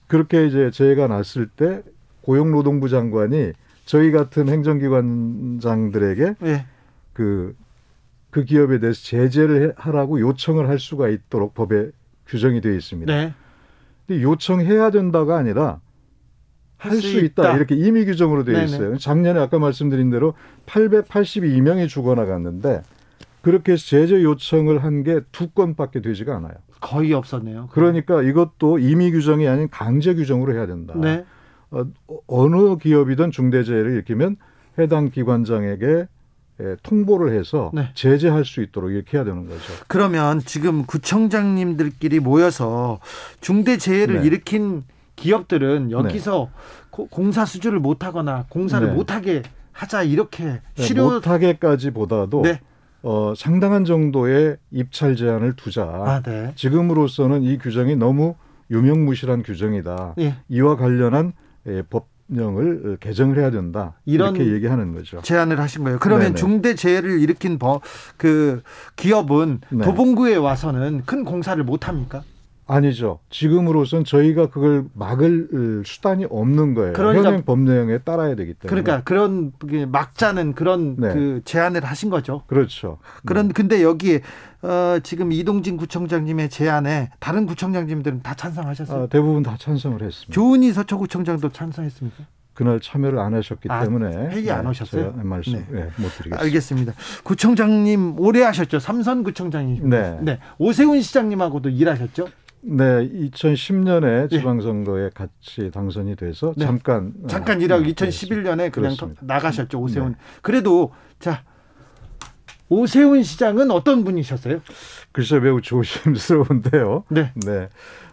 그렇게 이제 재해가 났을 때 고용노동부 장관이 저희 같은 행정기관장들에게 예. 그, 그 기업에 대해서 제재를 해- 하라고 요청을 할 수가 있도록 법에 규정이 되어 있습니다. 네. 근데 요청해야 된다가 아니라 할수 있다. 이렇게 임의 규정으로 되어 네네. 있어요. 작년에 아까 말씀드린 대로 882명이 죽어나갔는데 그렇게 제재 요청을 한 게 두 건밖에 되지가 않아요. 거의 없었네요. 그러니까 이것도 임의 규정이 아닌 강제 규정으로 해야 된다. 네. 어, 어느 기업이든 중대재해를 일으키면 해당 기관장에게 에, 통보를 해서 네. 제재할 수 있도록 이렇게 해야 되는 거죠. 그러면 지금 구청장님들끼리 모여서 중대 재해를 네. 일으킨 기업들은 여기서 고- 공사 수주를 못하거나 공사를 네. 못하게 하자 이렇게 네, 실효 못하게까지 보다도 네. 어, 상당한 정도의 입찰 제한을 두자. 아, 네. 지금으로서는 이 규정이 너무 유명무실한 규정이다. 예. 이와 관련한 예, 법 령을 개정을 해야 된다. 이런 이렇게 얘기하는 거죠. 제안을 하신 거예요. 그러면 네네. 중대 재해를 일으킨 버, 그 기업은 네. 도봉구에 와서는 큰 공사를 못 합니까? 아니죠. 지금으로선 저희가 그걸 막을 어, 수단이 없는 거예요. 그러니까- 현행 법령에 따라야 되기 때문에. 그러니까 그런 그 막자는 그런 네. 그 제안을 하신 거죠. 그렇죠. 그런 근데 여기에 어, 지금 이동진 구청장님의 제안에 다른 구청장님들은 다 찬성하셨어요. 아, 대부분 다 찬성을 했습니다. 조은희 서초구청장도 찬성했습니까? 그날 참여를 안 하셨기 아, 때문에 회의 안 오셨어요? 말씀 네. 네, 못 드리겠습니다. 알겠습니다. 구청장님 오래 하셨죠. 삼선 구청장님. 네. 오세훈 시장님하고도 일하셨죠. 네, 2010년에 예. 지방선거에 같이 당선이 돼서 네. 잠깐 잠깐 어, 일하고 네, 2011년에 그냥 그렇습니다. 나가셨죠. 오세훈. 네. 그래도 자 오세훈 시장은 어떤 분이셨어요? 글쎄 매우 조심스러운데요. 네. 네.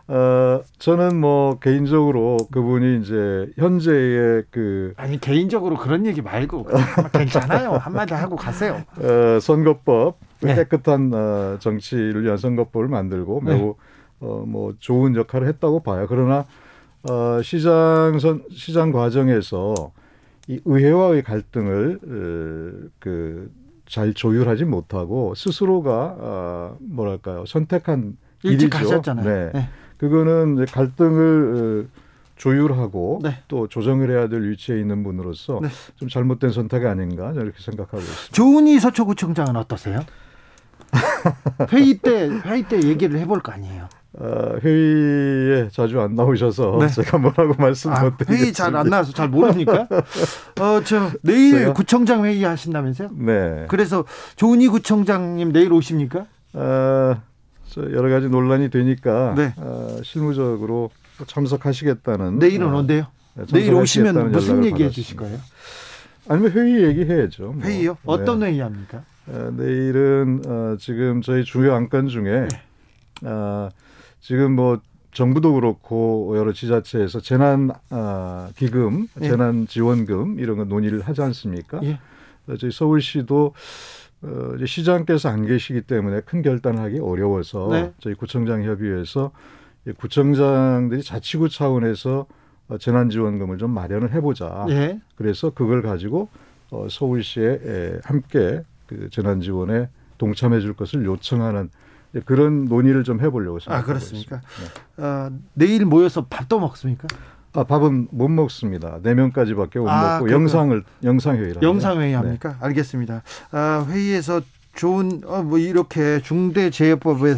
어, 저는 뭐 개인적으로 그분이 이제 현재의 그 아니 개인적으로 그런 얘기 말고 괜찮아요. 한마디 하고 가세요. 어, 선거법 네. 깨끗한 어, 정치를 위한 선거법을 만들고 네. 매우 어, 뭐 좋은 역할을 했다고 봐요. 그러나 어, 시장 선 시장 과정에서 이 의회와의 갈등을 어, 그잘 조율하지 못하고 스스로가 어, 뭐랄까요 선택한 일찍 일이죠. 가셨잖아요. 네. 네. 그거는 이제 갈등을 어, 조율하고 네. 또 조정을 해야 될 위치에 있는 분으로서 네. 좀 잘못된 선택이 아닌가 이렇게 생각하고 있습니다. 조은희 서초구청장은 어떠세요? 회의 때 회의 때 얘기를 해볼 거 아니에요. 어, 회의에 자주 안 나오셔서 네. 제가 뭐라고 말씀 아, 못 드리겠습니다. 회의 잘 안 나와서 잘 모르니까. 어, 저 내일 제가? 구청장 회의 하신다면서요? 네. 그래서 조은희 구청장님 내일 오십니까? 어, 저 여러 가지 논란이 되니까 네. 어, 실무적으로 참석하시겠다는 내일은 어, 언제요? 네, 내일 오시면 무슨 얘기해. 주실 거예요? 아니면 회의 얘기해야죠. 뭐. 회의요? 어떤 네. 회의 합니까? 어, 내일은 어, 지금 저희 주요 안건 중에 네. 어, 지금 뭐 정부도 그렇고 여러 지자체에서 재난 어, 기금, 예. 재난 지원금 이런 거 논의를 하지 않습니까? 예. 어, 저희 서울시도 어, 이제 시장께서 안 계시기 때문에 큰 결단을 하기 어려워서 네. 저희 구청장 협의회에서 이 구청장들이 자치구 차원에서 어, 재난지원금을 좀 마련을 해보자. 예. 그래서 그걸 가지고 어, 서울시에 에, 함께 그 재난지원에 동참해 줄 것을 요청하는 그런 논의를 좀 해보려고 아 생각하고 그렇습니까? 있습니다. 네. 어, 내일 모여서 밥도 먹습니까? 아 밥은 못 먹습니다. 네 명까지밖에 못 아, 먹고 그렇구나. 영상을 영상 회의를 영상 회의 합니다. 합니까? 알겠습니다. 아, 회의에서 좋은 어, 뭐 이렇게 중대 재해법에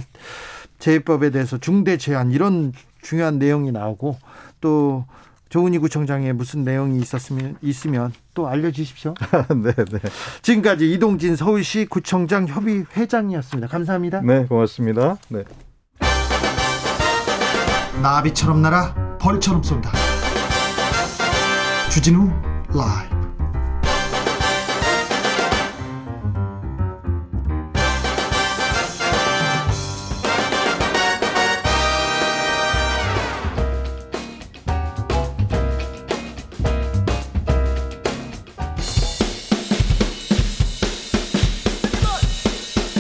재해법에 대해서 중대 제한 이런 중요한 내용이 나오고 또 조은희 구청장에 무슨 내용이 있었으면 있으면 또 알려주십시오. 네, 네. 지금까지 이동진 서울시 구청장 협의 회장이었습니다. 감사합니다. 네, 고맙습니다. 네. 나비처럼 날아 벌처럼 쏜다. 주진우 라이브.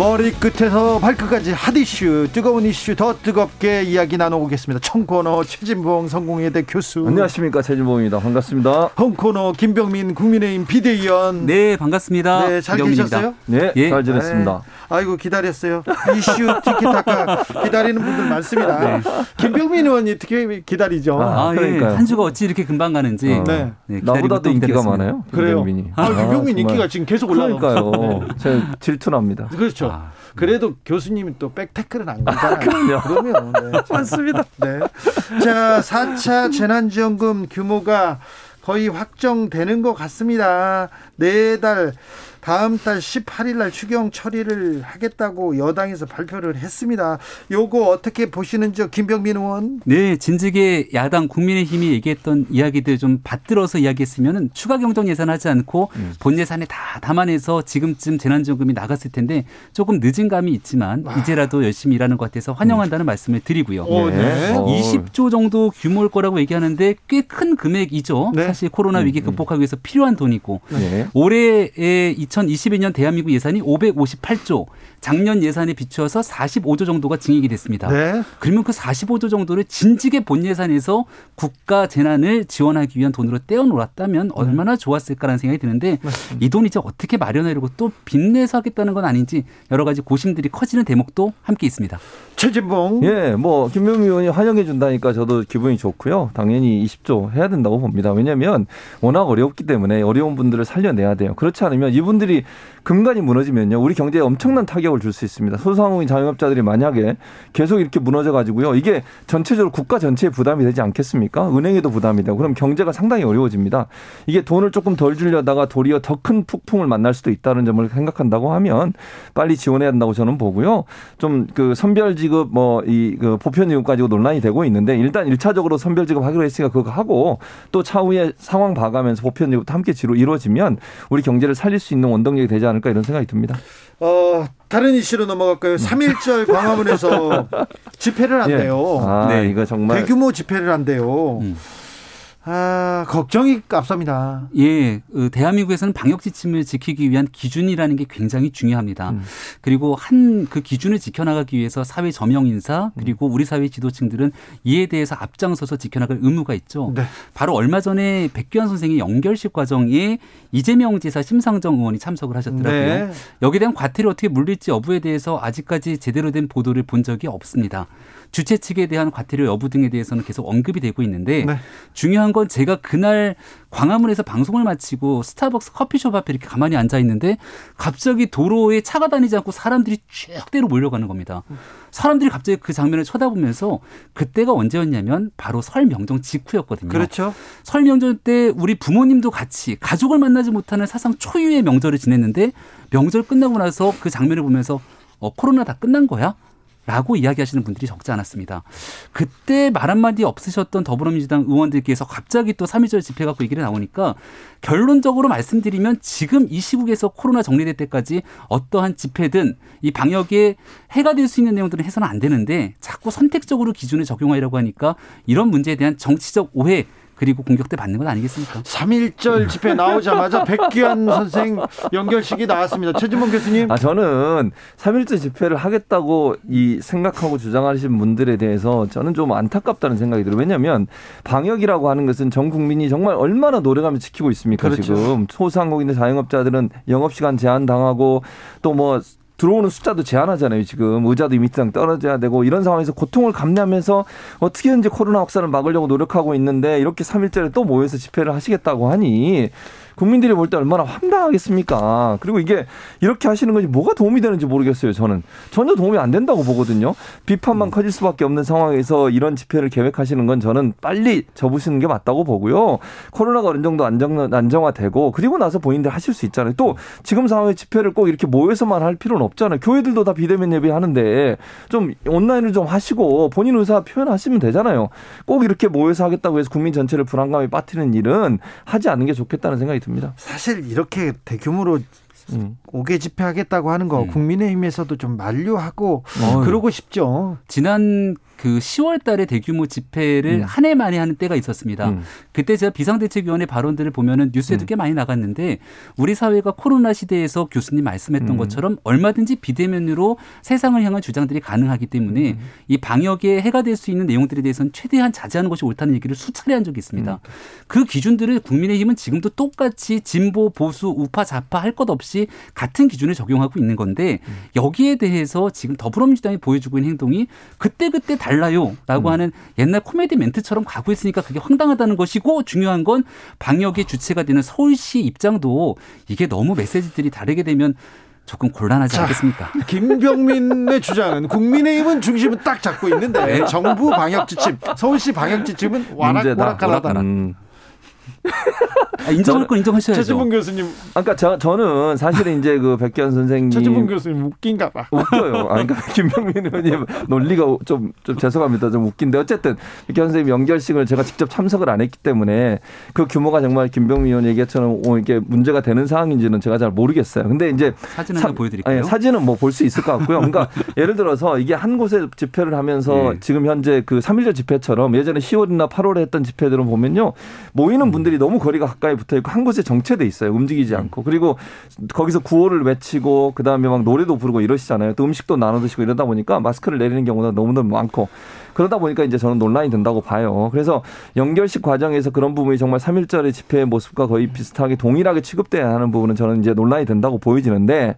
머리끝에서 발끝까지 핫 이슈 뜨거운 이슈 더 뜨겁게 이야기 나눠보겠습니다 청코너 최진봉 성공회대 교수 안녕하십니까 최진봉입니다. 반갑습니다. 홍코너 김병민 국민의힘 비대위원 네, 반갑습니다. 네, 잘 김경민입니다. 계셨어요? 네, 예. 잘 지냈습니다. 네. 아이고 기다렸어요. 이슈 티키타카 기다리는 분들 많습니다. 김병민 의원이 특히 기다리죠. 아, 아, 예. 그러니까요. 한 주가 어찌 이렇게 금방 가는지. 어. 네. 네, 나보다도 또 인기가 기다렸습니다. 많아요. 그래요. 김병민이. 아, 김병민 정말. 인기가 지금 계속 올라가고 그러니까요. 제 질투납니다. 그렇죠. 아. 그래도 교수님이 또 백태클은 안 걸잖아요. 그러면 네. 맞습니다. 네. 자, 4차 재난지원금 규모가 거의 확정되는 것 같습니다. 내달 다음 달 18일 날 추경 처리를 하겠다고 여당에서 발표를 했습니다. 요거 어떻게 보시는지요, 김병민 의원? 네, 진즉에 야당 국민의힘이 얘기했던 이야기들 좀 받들어서 이야기했으면 추가 경정 예산하지 않고 음. 본 예산에 다 담아내서 지금쯤 재난지원금이 나갔을 텐데 조금 늦은 감이 있지만 이제라도 열심히 일하는 것 같아서 환영한다는 말씀을 드리고요. 어, 네. 어. 20조 정도 규모일 거라고 얘기하는데 꽤 큰 금액이죠. 네. 사실 코로나 위기 극복하기 위해서 필요한 돈이고 네. 올해의 2022년 대한민국 예산이 558조, 작년 예산에 비추어서 45조 정도가 증액이 됐습니다. 네. 그러면 그 45조 정도를 진즉의 본 예산에서 국가 재난을 지원하기 위한 돈으로 떼어놓았다면 얼마나 좋았을까라는 생각이 드는데 이돈 이제 어떻게 마련하려고 또 빚내서 하겠다는 건 아닌지 여러 가지 고심들이 커지는 대목도 함께 있습니다. 최진봉. 예, 뭐 김병민 의원이 환영해 준다니까 저도 기분이 좋고요. 당연히 20조 해야 된다고 봅니다. 왜냐하면 워낙 어렵기 때문에 어려운 분들을 살려내야 돼요. 그렇지 않으면 이분들이 근간이 무너지면요, 우리 경제에 엄청난 타격 을 줄 수 있습니다. 소상공인 자영업자들이 만약에 계속 이렇게 무너져 가지고요, 이게 전체적으로 국가 전체에 부담이 되지 않겠습니까? 은행에도 부담이 되고 그럼 경제가 상당히 어려워집니다. 이게 돈을 조금 덜 주려다가 도리어 더 큰 폭풍을 만날 수도 있다는 점을 생각한다고 하면 빨리 지원해야 한다고 저는 보고요. 좀 그 선별 지급 뭐 이 그 보편 지급 가지고 논란이 되고 있는데 일단 일차적으로 선별 지급 하기로 했으니까 그거 하고 또 차후에 상황 봐가면서 보편 지급도 함께 이루어지면 우리 경제를 살릴 수 있는 원동력이 되지 않을까 이런 생각이 듭니다. 어, 다른 이슈로 넘어갈까요? 3.1절 광화문에서 집회를 예. 한대요. 아, 네. 이거 정말 대규모 집회를 한대요. 음. 아, 걱정이 앞섭니다. 예, 그 대한민국에서는 방역 지침을 지키기 위한 기준이라는 게 굉장히 중요합니다. 음. 그리고 한 그 기준을 지켜나가기 위해서 사회 저명 인사 그리고 우리 사회 지도층들은 이에 대해서 앞장서서 지켜나갈 의무가 있죠. 네. 바로 얼마 전에 백규환 선생의 연결식 과정에 이재명 지사 심상정 의원이 참석을 하셨더라고요. 네. 여기에 대한 과태료 어떻게 물릴지 여부에 대해서 아직까지 제대로 된 보도를 본 적이 없습니다. 주최 측에 대한 과태료 여부 등에 대해서는 계속 언급이 되고 있는데 네. 중요한 건 제가 그날 광화문에서 방송을 마치고 스타벅스 커피숍 앞에 이렇게 가만히 앉아 있는데 갑자기 도로에 차가 다니지 않고 사람들이 쭉대로 몰려가는 겁니다. 사람들이 갑자기 그 장면을 쳐다보면서 그때가 언제였냐면 바로 설 명정 직후였거든요. 그렇죠. 설 명절 때 우리 부모님도 같이 가족을 만나지 못하는 사상 초유의 명절을 지냈는데 명절 끝나고 나서 그 장면을 보면서 어, 코로나 다 끝난 거야? 라고 이야기하시는 분들이 적지 않았습니다. 그때 말 한마디 없으셨던 더불어민주당 의원들께서 갑자기 또 3.1절 집회 갖고 얘기를 나오니까 결론적으로 말씀드리면 지금 이 시국에서 코로나 정리될 때까지 어떠한 집회든 이 방역에 해가 될 수 있는 내용들은 해서는 안 되는데 자꾸 선택적으로 기준을 적용하려고 하니까 이런 문제에 대한 정치적 오해 그리고 공격대 받는 건 아니겠습니까? 3.1절 집회 나오자마자 백기환 선생 연결식이 나왔습니다. 최진봉 교수님. 아 저는 3.1절 집회를 하겠다고 이 생각하고 주장하시는 분들에 대해서 저는 좀 안타깝다는 생각이 들어요. 왜냐하면 방역이라고 하는 것은 전 국민이 정말 얼마나 노력하며 지키고 있습니까 그렇죠. 지금 소상공인들 자영업자들은 영업시간 제한 당하고 또뭐 들어오는 숫자도 제한하잖아요. 지금 의자도 이미트랑 떨어져야 되고 이런 상황에서 고통을 감내하면서 어떻게든지 코로나 확산을 막으려고 노력하고 있는데 이렇게 3일절에 또 모여서 집회를 하시겠다고 하니 국민들이 볼 때 얼마나 황당하겠습니까? 그리고 이게 이렇게 하시는 것이 뭐가 도움이 되는지 모르겠어요. 저는 전혀 도움이 안 된다고 보거든요. 비판만 음. 커질 수밖에 없는 상황에서 이런 집회를 계획하시는 건 저는 빨리 접으시는 게 맞다고 보고요. 코로나가 어느 정도 안정 안정화되고 그리고 나서 본인들 하실 수 있잖아요. 또 지금 상황에 집회를 꼭 이렇게 모여서만 할 필요는 없잖아요. 교회들도 다 비대면 예배 하는데 좀 온라인을 좀 하시고 본인 의사 표현하시면 되잖아요. 꼭 이렇게 모여서 하겠다고 해서 국민 전체를 불안감에 빠뜨리는 일은 하지 않는 게 좋겠다는 생각이 듭니다. 사실 이렇게 대규모로 음. 5개 집회하겠다고 하는 거 음. 국민의힘에서도 좀 만류하고 어휴. 그러고 싶죠. 지난 그 10월 달에 대규모 집회를 음. 한 해 만에 하는 때가 있었습니다. 음. 그때 제가 비상대책위원회 발언들을 보면은 뉴스에도 음. 꽤 많이 나갔는데 우리 사회가 코로나 시대에서 교수님 말씀했던 음. 것처럼 얼마든지 비대면으로 세상을 향한 주장들이 가능하기 때문에 음. 이 방역에 해가 될 수 있는 내용들에 대해서는 최대한 자제하는 것이 옳다는 얘기를 수차례 한 적이 있습니다. 음. 그 기준들을 국민의힘은 지금도 똑같이 진보, 보수, 우파, 좌파 할 것 없이 같은 기준을 적용하고 있는 건데 음. 여기에 대해서 지금 더불어민주당이 보여주고 있는 행동이 그때그때 달라요라고 음. 하는 옛날 코미디 멘트처럼 가고 있으니까 그게 황당하다는 것이고 중요한 건 방역의 주체가 되는 서울시 입장도 이게 너무 메시지들이 다르게 되면 조금 곤란하지 자, 않겠습니까? 김병민의 주장은 국민의힘은 중심을 딱 잡고 있는데 네. 정부 방역 지침, 서울시 방역 지침은 와락 문제다. 오락가락하다. 음. 아, 인정할 건 인정하셔야죠. 최진봉 교수님, 아까 저, 저는 사실은 이제 그 백현 선생님 최진봉 교수님 웃긴가 봐. 웃겨요. 아, 그러니까 김병민 의원님 논리가 좀, 좀 죄송합니다. 좀 웃긴데 어쨌든 백현 선생님 연결식을 제가 직접 참석을 안 했기 때문에 그 규모가 정말 김병민 의원 얘기처럼 어, 이게 문제가 되는 상황인지는 제가 잘 모르겠어요. 근데 이제 사진 사- 보여드릴까요? 아니, 사진은 뭐 볼 수 있을 것 같고요. 그러니까 예를 들어서 이게 한 곳에 집회를 하면서 네. 지금 현재 그 3.1절 집회처럼 예전에 10월이나 8월에 했던 집회들은 보면요. 모이는 분들 이 너무 거리가 가까이 붙어 있고 한 곳에 정체돼 있어요. 움직이지 않고. 그리고 거기서 구호를 외치고 그 다음에 막 노래도 부르고 이러시잖아요. 또 음식도 나눠 드시고 이러다 보니까 마스크를 내리는 경우가 너무너무 많고 그러다 보니까 이제 저는 논란이 된다고 봐요. 그래서 연결식 과정에서 그런 부분이 정말 3.1절의 집회의 모습과 거의 비슷하게 동일하게 취급돼야 하는 부분은 저는 이제 논란이 된다고 보여지는데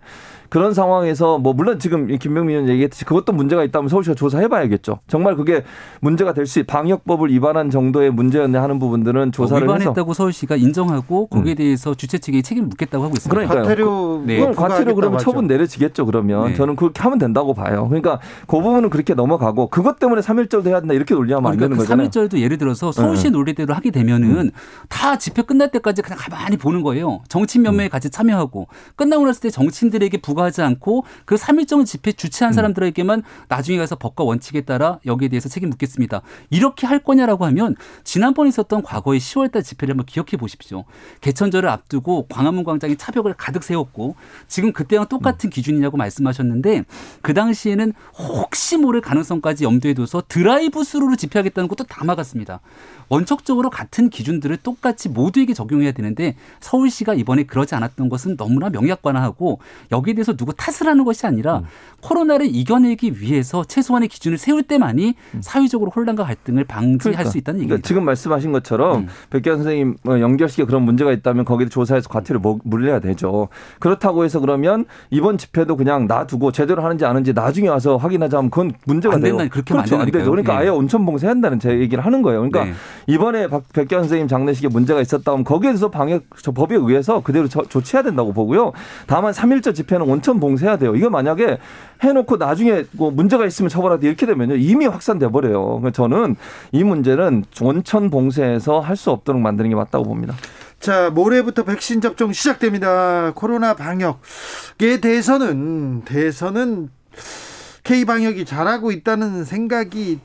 그런 상황에서 뭐 물론 지금 이 김병민 의원 얘기했듯이 그것도 문제가 있다면 서울시가 조사해봐야겠죠. 정말 그게 문제가 될수 있, 방역법을 위반한 정도의 문제였냐 하는 부분들은 조사를 해서 음. 위반했다고 서울시가 인정하고 거기에 대해서 주최 측에 책임을 묻겠다고 하고 있습니다. 그러니까요. 과태료 네. 그걸 과태료 그러면 하죠. 처분 내려지겠죠 그러면 네. 저는 그렇게 하면 된다고 봐요. 그러니까 그 부분은 그렇게 넘어가고 그것 때문에 3일절도 해야 된다 이렇게 논리하면 안 그러니까 되는 그 거잖아요. 네. 3일절도 예를 들어서 서울시의 논리대로 하게 되면은 다 집회 끝날 때까지 그냥 가만히 보는 거예요. 정치인 몇 명이 같이 참여하고 끝나고 났을 때 정치인들에게 부과 하지 않고 그 3일절 집회 음. 주최한 사람들에게만 나중에 가서 법과 원칙에 따라 여기에 대해서 책임 묻겠습니다. 이렇게 할 거냐라고 하면 지난번에 있었던 과거의 10월달 집회를 한번 기억해 보십시오. 개천절을 앞두고 광화문 광장에 차벽을 가득 세웠고 지금 그때랑 똑같은 기준이냐고 말씀하셨는데 그 당시에는 혹시 모를 가능성까지 염두에 둬서 드라이브 스루로 집회하겠다는 것도 다 막았습니다. 원칙적으로 같은 기준들을 똑같이 모두에게 적용해야 되는데 서울시가 이번에 그러지 않았던 것은 너무나 명약관화하고 여기에 대해서 누구 탓을 하는 것이 아니라 음. 코로나를 이겨내기 위해서 최소한의 기준을 세울 때만이 사회적으로 혼란과 갈등을 방지할 수 있다는 음. 그러니까. 지금 말씀하신 것처럼 음. 백기완 선생님 뭐 영결식에 그런 문제가 있다면 거기에 조사해서 과태료 뭐- 물려야 되죠. 그렇다고 해서 그러면 이번 집회도 그냥 놔두고 제대로 하는지 아는지 나중에 와서 확인하자면 그건 문제가 안 돼요. 된다, 그렇게 안 그렇죠. 안 되죠. 그러니까 예. 아예 온천 봉쇄한다는 제 얘기를 하는 거예요. 그러니까 네. 이번에 박 백기환 선생님 장례식에 문제가 있었다 면 거기에 대해서 방역 저 법에 의해서 그대로 저- 조치해야 된다고 보고요. 다만 3일절 집회는 온천 봉쇄해야 돼요. 이거 만약에 해놓고 나중에 뭐 문제가 있으면 처벌하다 이렇게 되면요 이미 확산돼 버려요. 그러니까 저는 이 문제는 온천 봉쇄해서 할 수 없도록 만드는 게 맞다고 봅니다. 자, 모레부터 백신 접종 시작됩니다. 코로나 방역에 대해서는 대해서는 K 방역이 잘하고 있다는 생각이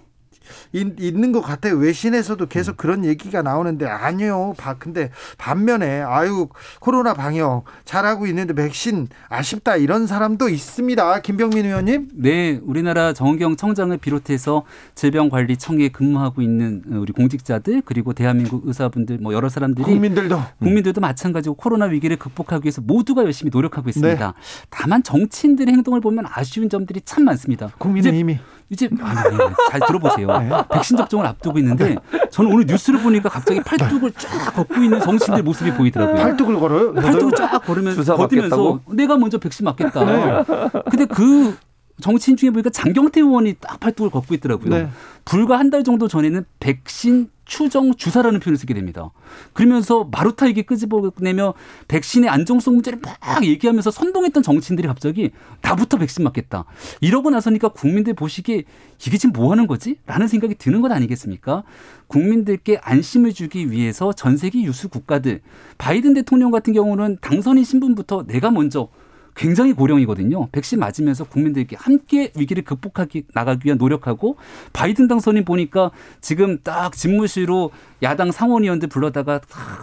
있- 있는 것 같아요. 외신에서도 계속 음. 그런 얘기가 나오는데 아니요. 바, 근데 반면에 아유 코로나 방역 잘하고 있는데 백신 아쉽다 이런 사람도 있습니다. 김병민 의원님. 네, 우리나라 정은경 청장을 비롯해서 질병관리청에 근무하고 있는 우리 공직자들 그리고 대한민국 의사분들 뭐 여러 사람들이 국민들도 국민들도 마찬가지고 코로나 위기를 극복하기 위해서 모두가 열심히 노력하고 있습니다. 네. 다만 정치인들의 행동을 보면 아쉬운 점들이 참 많습니다. 국민의힘이 이제 아니, 아니, 아니, 잘 들어보세요. 네. 백신 접종을 앞두고 있는데 저는 오늘 뉴스를 보니까 갑자기 팔뚝을 쫙 걷고 있는 정치인들 모습이 보이더라고요. 팔뚝을 걸어요. 팔뚝을 쫙 걸으면서 주사 걷으면서 맞겠다고? 내가 먼저 백신 맞겠다. 네. 근데 그 정치인 중에 보니까 장경태 의원이 딱 팔뚝을 걷고 있더라고요. 네. 불과 한 달 정도 전에는 백신 추정 주사라는 표현을 쓰게 됩니다. 그러면서 마루타에게 끄집어내며 백신의 안정성 문제를 막 얘기하면서 선동했던 정치인들이 갑자기 나부터 백신 맞겠다. 이러고 나서니까 국민들 보시기에 이게 지금 뭐 하는 거지? 라는 생각이 드는 것 아니겠습니까? 국민들께 안심을 주기 위해서 전 세계 유수 국가들 바이든 대통령 같은 경우는 당선인 신분부터 내가 먼저 굉장히 고령이거든요. 백신 맞으면서 국민들께 함께 위기를 극복하기 나가기 위한 노력하고 바이든 당선인 보니까 지금 딱 집무실로 야당 상원의원들 불러다가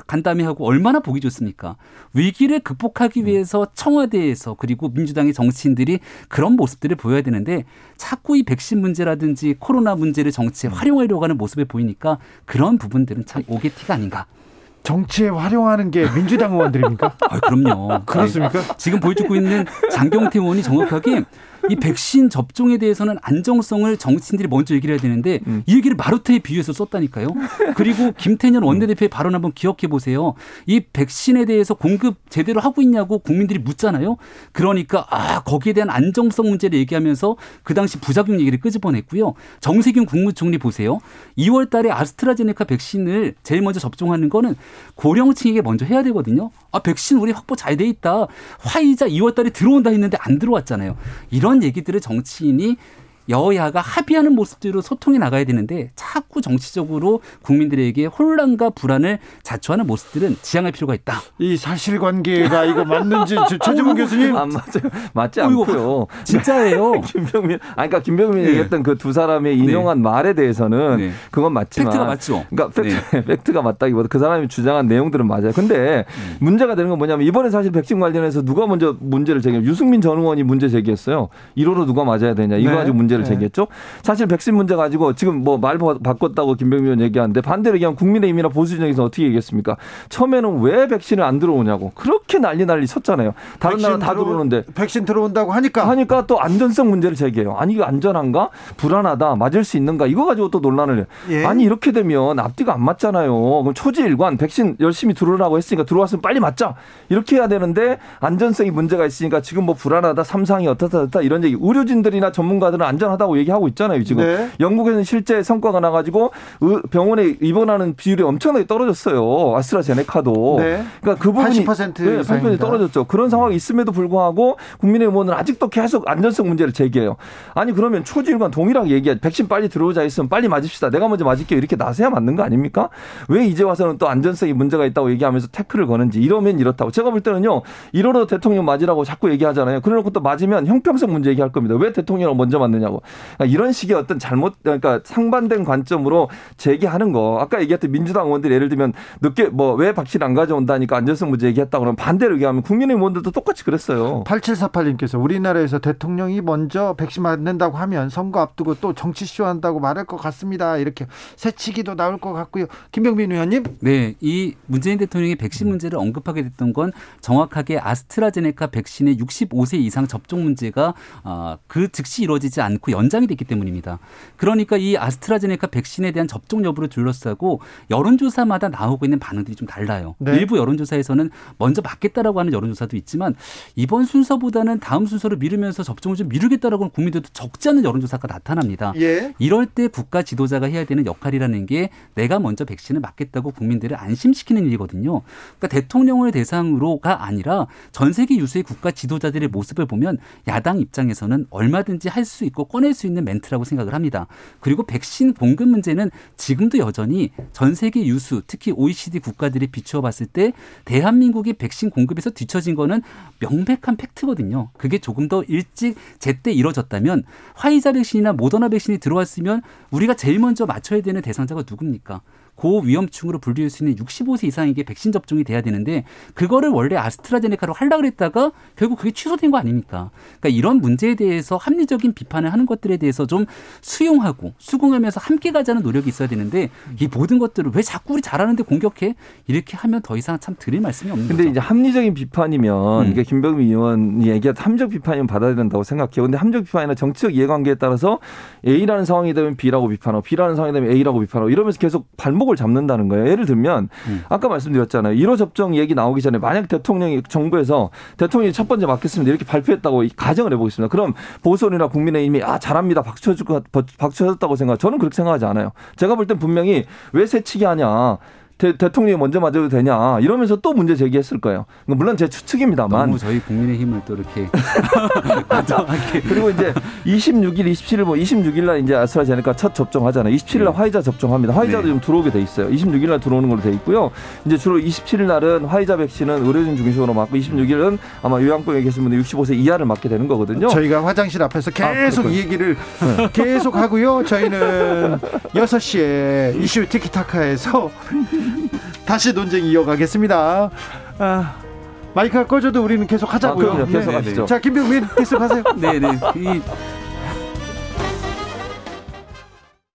간담회 하고 얼마나 보기 좋습니까? 위기를 극복하기 위해서 청와대에서 그리고 민주당의 정치인들이 그런 모습들을 보여야 되는데 자꾸 이 백신 문제라든지 코로나 문제를 정치에 활용하려고 하는 모습을 보이니까 그런 부분들은 참 오게 티가 아닌가. 정치에 활용하는 게 민주당 의원들입니까? 아, 그럼요. 그렇습니까? 네. 지금 보여주고 있는 장경태 의원이 정확하게 이 백신 접종에 대해서는 안정성을 정치인들이 먼저 얘기를 해야 되는데 음. 이 얘기를 마루테에 비유해서 썼다니까요. 그리고 김태년 원내대표의 발언 한번 기억해 보세요. 이 백신에 대해서 공급 제대로 하고 있냐고 국민들이 묻잖아요. 그러니까 아 거기에 대한 안정성 문제를 얘기하면서 그 당시 부작용 얘기를 끄집어냈고요. 정세균 국무총리 보세요. 2월 달에 아스트라제네카 백신을 제일 먼저 접종하는 거는 고령층에게 먼저 해야 되거든요. 아 백신 우리 확보 잘 돼 있다. 화이자 2월 달에 들어온다 했는데 안 들어왔잖아요. 이런 얘기들을 정치인이 여야가 합의하는 모습대로 소통해 나가야 되는데 자꾸 정치적으로 국민들에게 혼란과 불안을 자초하는 모습들은 지양할 필요가 있다. 이 사실관계가 이거 맞는지 최재문 교수님 안 맞아요. 맞지 않고요. 진짜예요. 김병민 아니 그러니까 김병민이 네. 얘기했던 그 두 사람의 인용한 네. 말에 대해서는 네. 그건 맞지만 fact가 맞죠. 그러니까 팩트, 네. fact가 맞다기보다 그 사람이 주장한 내용들은 맞아요. 근데 음. 문제가 되는 건 뭐냐면 이번에 사실 백신 관련해서 누가 먼저 문제를 제기해 유승민 전 의원이 문제 제기했어요. 1호로 누가 맞아야 되냐 이거 네. 가지고 문제 를 네. 제기했죠. 사실 백신 문제 가지고 지금 뭐 말 바꿨다고 김병민 의원 얘기하는데 반대로 얘기하면 국민의힘이나 보수 진영에서 어떻게 얘기했습니까? 처음에는 왜 백신을 안 들어오냐고 그렇게 난리 난리 쳤잖아요. 다른 나라 다 들어, 들어오는데 백신 들어온다고 하니까 하니까 또 안전성 문제를 제기해요. 아니 이거 안전한가? 불안하다. 맞을 수 있는가? 이거 가지고 또 논란을 해요. 예. 아니 이렇게 되면 앞뒤가 안 맞잖아요. 그럼 초지일관 백신 열심히 들어오라고 했으니까 들어왔으면 빨리 맞자. 이렇게 해야 되는데 안전성이 문제가 있으니까 지금 뭐 불안하다, 삼상이 어떻다 어떻다 이런 얘기. 의료진들이나 전문가들은 안전 하다고 얘기하고 있잖아요. 지금 네. 영국에는 실제 성과가 나가지고 병원에 입원하는 비율이 엄청나게 떨어졌어요. 아스트라제네카도. 네. 그러니까 그 부분이 80% 네, 80% 떨어졌죠. 그런 상황이 있음에도 불구하고 국민의힘은 아직도 계속 안전성 문제를 제기해요. 아니 그러면 초지일관 동일하게 얘기해. 백신 빨리 들어오자 했으면 빨리 맞읍시다. 내가 먼저 맞을게요. 이렇게 나서야 맞는 거 아닙니까? 왜 이제 와서는 또 안전성이 문제가 있다고 얘기하면서 태클을 거는지 이러면 이렇다고. 제가 볼 때는요. 1호로 대통령 맞으라고 자꾸 얘기하잖아요. 그래놓고 또 맞으면 형평성 문제 얘기할 겁니다. 왜 대통령을 먼저 맞느냐고. 그러니까 이런 식의 어떤 잘못 그러니까 상반된 관점으로 제기하는 거. 아까 얘기했던 민주당 의원들이 예를 들면 늦게 뭐 왜 박신 안 가져온다니까 안전성 문제 얘기했다 그러면 반대로 얘기하면 국민의힘 의원들도 똑같이 그랬어요. 8748님께서 우리나라에서 대통령이 먼저 백신 맞는다고 하면 선거 앞두고 또 정치 쇼 한다고 말할 것 같습니다. 이렇게 새치기도 나올 것 같고요. 김병민 의원님. 네, 이 문재인 대통령이 백신 문제를 언급하게 됐던 건 정확하게 아스트라제네카 백신의 65세 이상 접종 문제가 아, 그 즉시 이루어지지 않고 연장이 됐기 때문입니다. 그러니까 이 아스트라제네카 백신에 대한 접종 여부를 둘러싸고 여론조사마다 나오고 있는 반응들이 좀 달라요. 네. 일부 여론조사에서는 먼저 맞겠다라고 하는 여론조사도 있지만 이번 순서보다는 다음 순서를 미루면서 접종을 좀 미루겠다라고 하는 국민들도 적지 않은 여론조사가 나타납니다. 예. 이럴 때 국가 지도자가 해야 되는 역할이라는 게 내가 먼저 백신을 맞겠다고 국민들을 안심시키는 일이거든요. 그러니까 대통령을 대상으로가 아니라 전 세계 유수의 국가 지도자들의 모습을 보면 야당 입장에서는 얼마든지 할 수 있고 꺼낼 수 있는 멘트라고 생각을 합니다. 그리고 백신 공급 문제는 지금도 여전히 전 세계 유수, 특히 OECD 국가들이 비추어 봤을 때 대한민국이 백신 공급에서 뒤처진 거는 명백한 팩트거든요. 그게 조금 더 일찍 제때 이뤄졌다면 화이자 백신이나 모더나 백신이 들어왔으면 우리가 제일 먼저 맞춰야 되는 대상자가 누굽니까? 고위험층으로 분류할 수 있는 65세 이상에게 백신 접종이 돼야 되는데 그거를 원래 아스트라제네카로 하려고 그랬다가 결국 그게 취소된 거 아닙니까? 그러니까 이런 문제에 대해서 합리적인 비판을 하는 것들에 대해서 좀 수용하고 수긍하면서 함께 가자는 노력이 있어야 되는데 이 모든 것들을 왜 자꾸 우리 잘하는데 공격해? 이렇게 하면 더 이상 참 드릴 말씀이 없는 근데 거죠. 이제 합리적인 비판이면 음. 이게 김병민 의원이 얘기한 합리적 비판이면 받아야 된다고 생각해요. 근데 합리적 비판이나 정치적 이해관계에 따라서 A라는 상황이 되면 B라고 비판하고 B라는 상황이 되면 A라고 비판하고 이러면서 계속 발목 발목을 잡는다는 거예요. 예를 들면 음. 아까 말씀드렸잖아요. 1호 접종 얘기 나오기 전에 만약 대통령이 정부에서 대통령이 첫 번째 맞겠습니다 이렇게 발표했다고 가정을 해보겠습니다. 그럼 보수원이나 국민의힘이 아 잘합니다 박수 쳐줄 것 박수 쳐줬다고 생각. 저는 그렇게 생각하지 않아요. 제가 볼 땐 분명히 왜 새치기 하냐. 대, 대통령이 먼저 맞아도 되냐 이러면서 또 문제 제기했을 거예요. 물론 제 추측입니다만 너무 저희 국민의힘을 또 이렇게 그리고 이제 26일, 27일 뭐 26일 날 이제 아스트라제네카 첫 접종하잖아요. 27일 날 네. 화이자 접종합니다. 화이자도 네. 좀 들어오게 돼 있어요. 26일 날 들어오는 걸로 돼 있고요. 이제 주로 27일 날은 화이자 백신은 의료진 중심으로 맞고 26일은 아마 요양병에 계신 분들 65세 이하를 맞게 되는 거거든요. 저희가 화장실 앞에서 계속 아. 이 얘기를 계속 하고요. 저희는 6시에 이슈 티키타카에서 다시 논쟁 이어가겠습니다. 아, 마이크가 꺼져도 우리는 계속 아, 하자고요. 그럼요. 계속 네. 하시죠. 자, 김병민 계속 하세요. 네네 이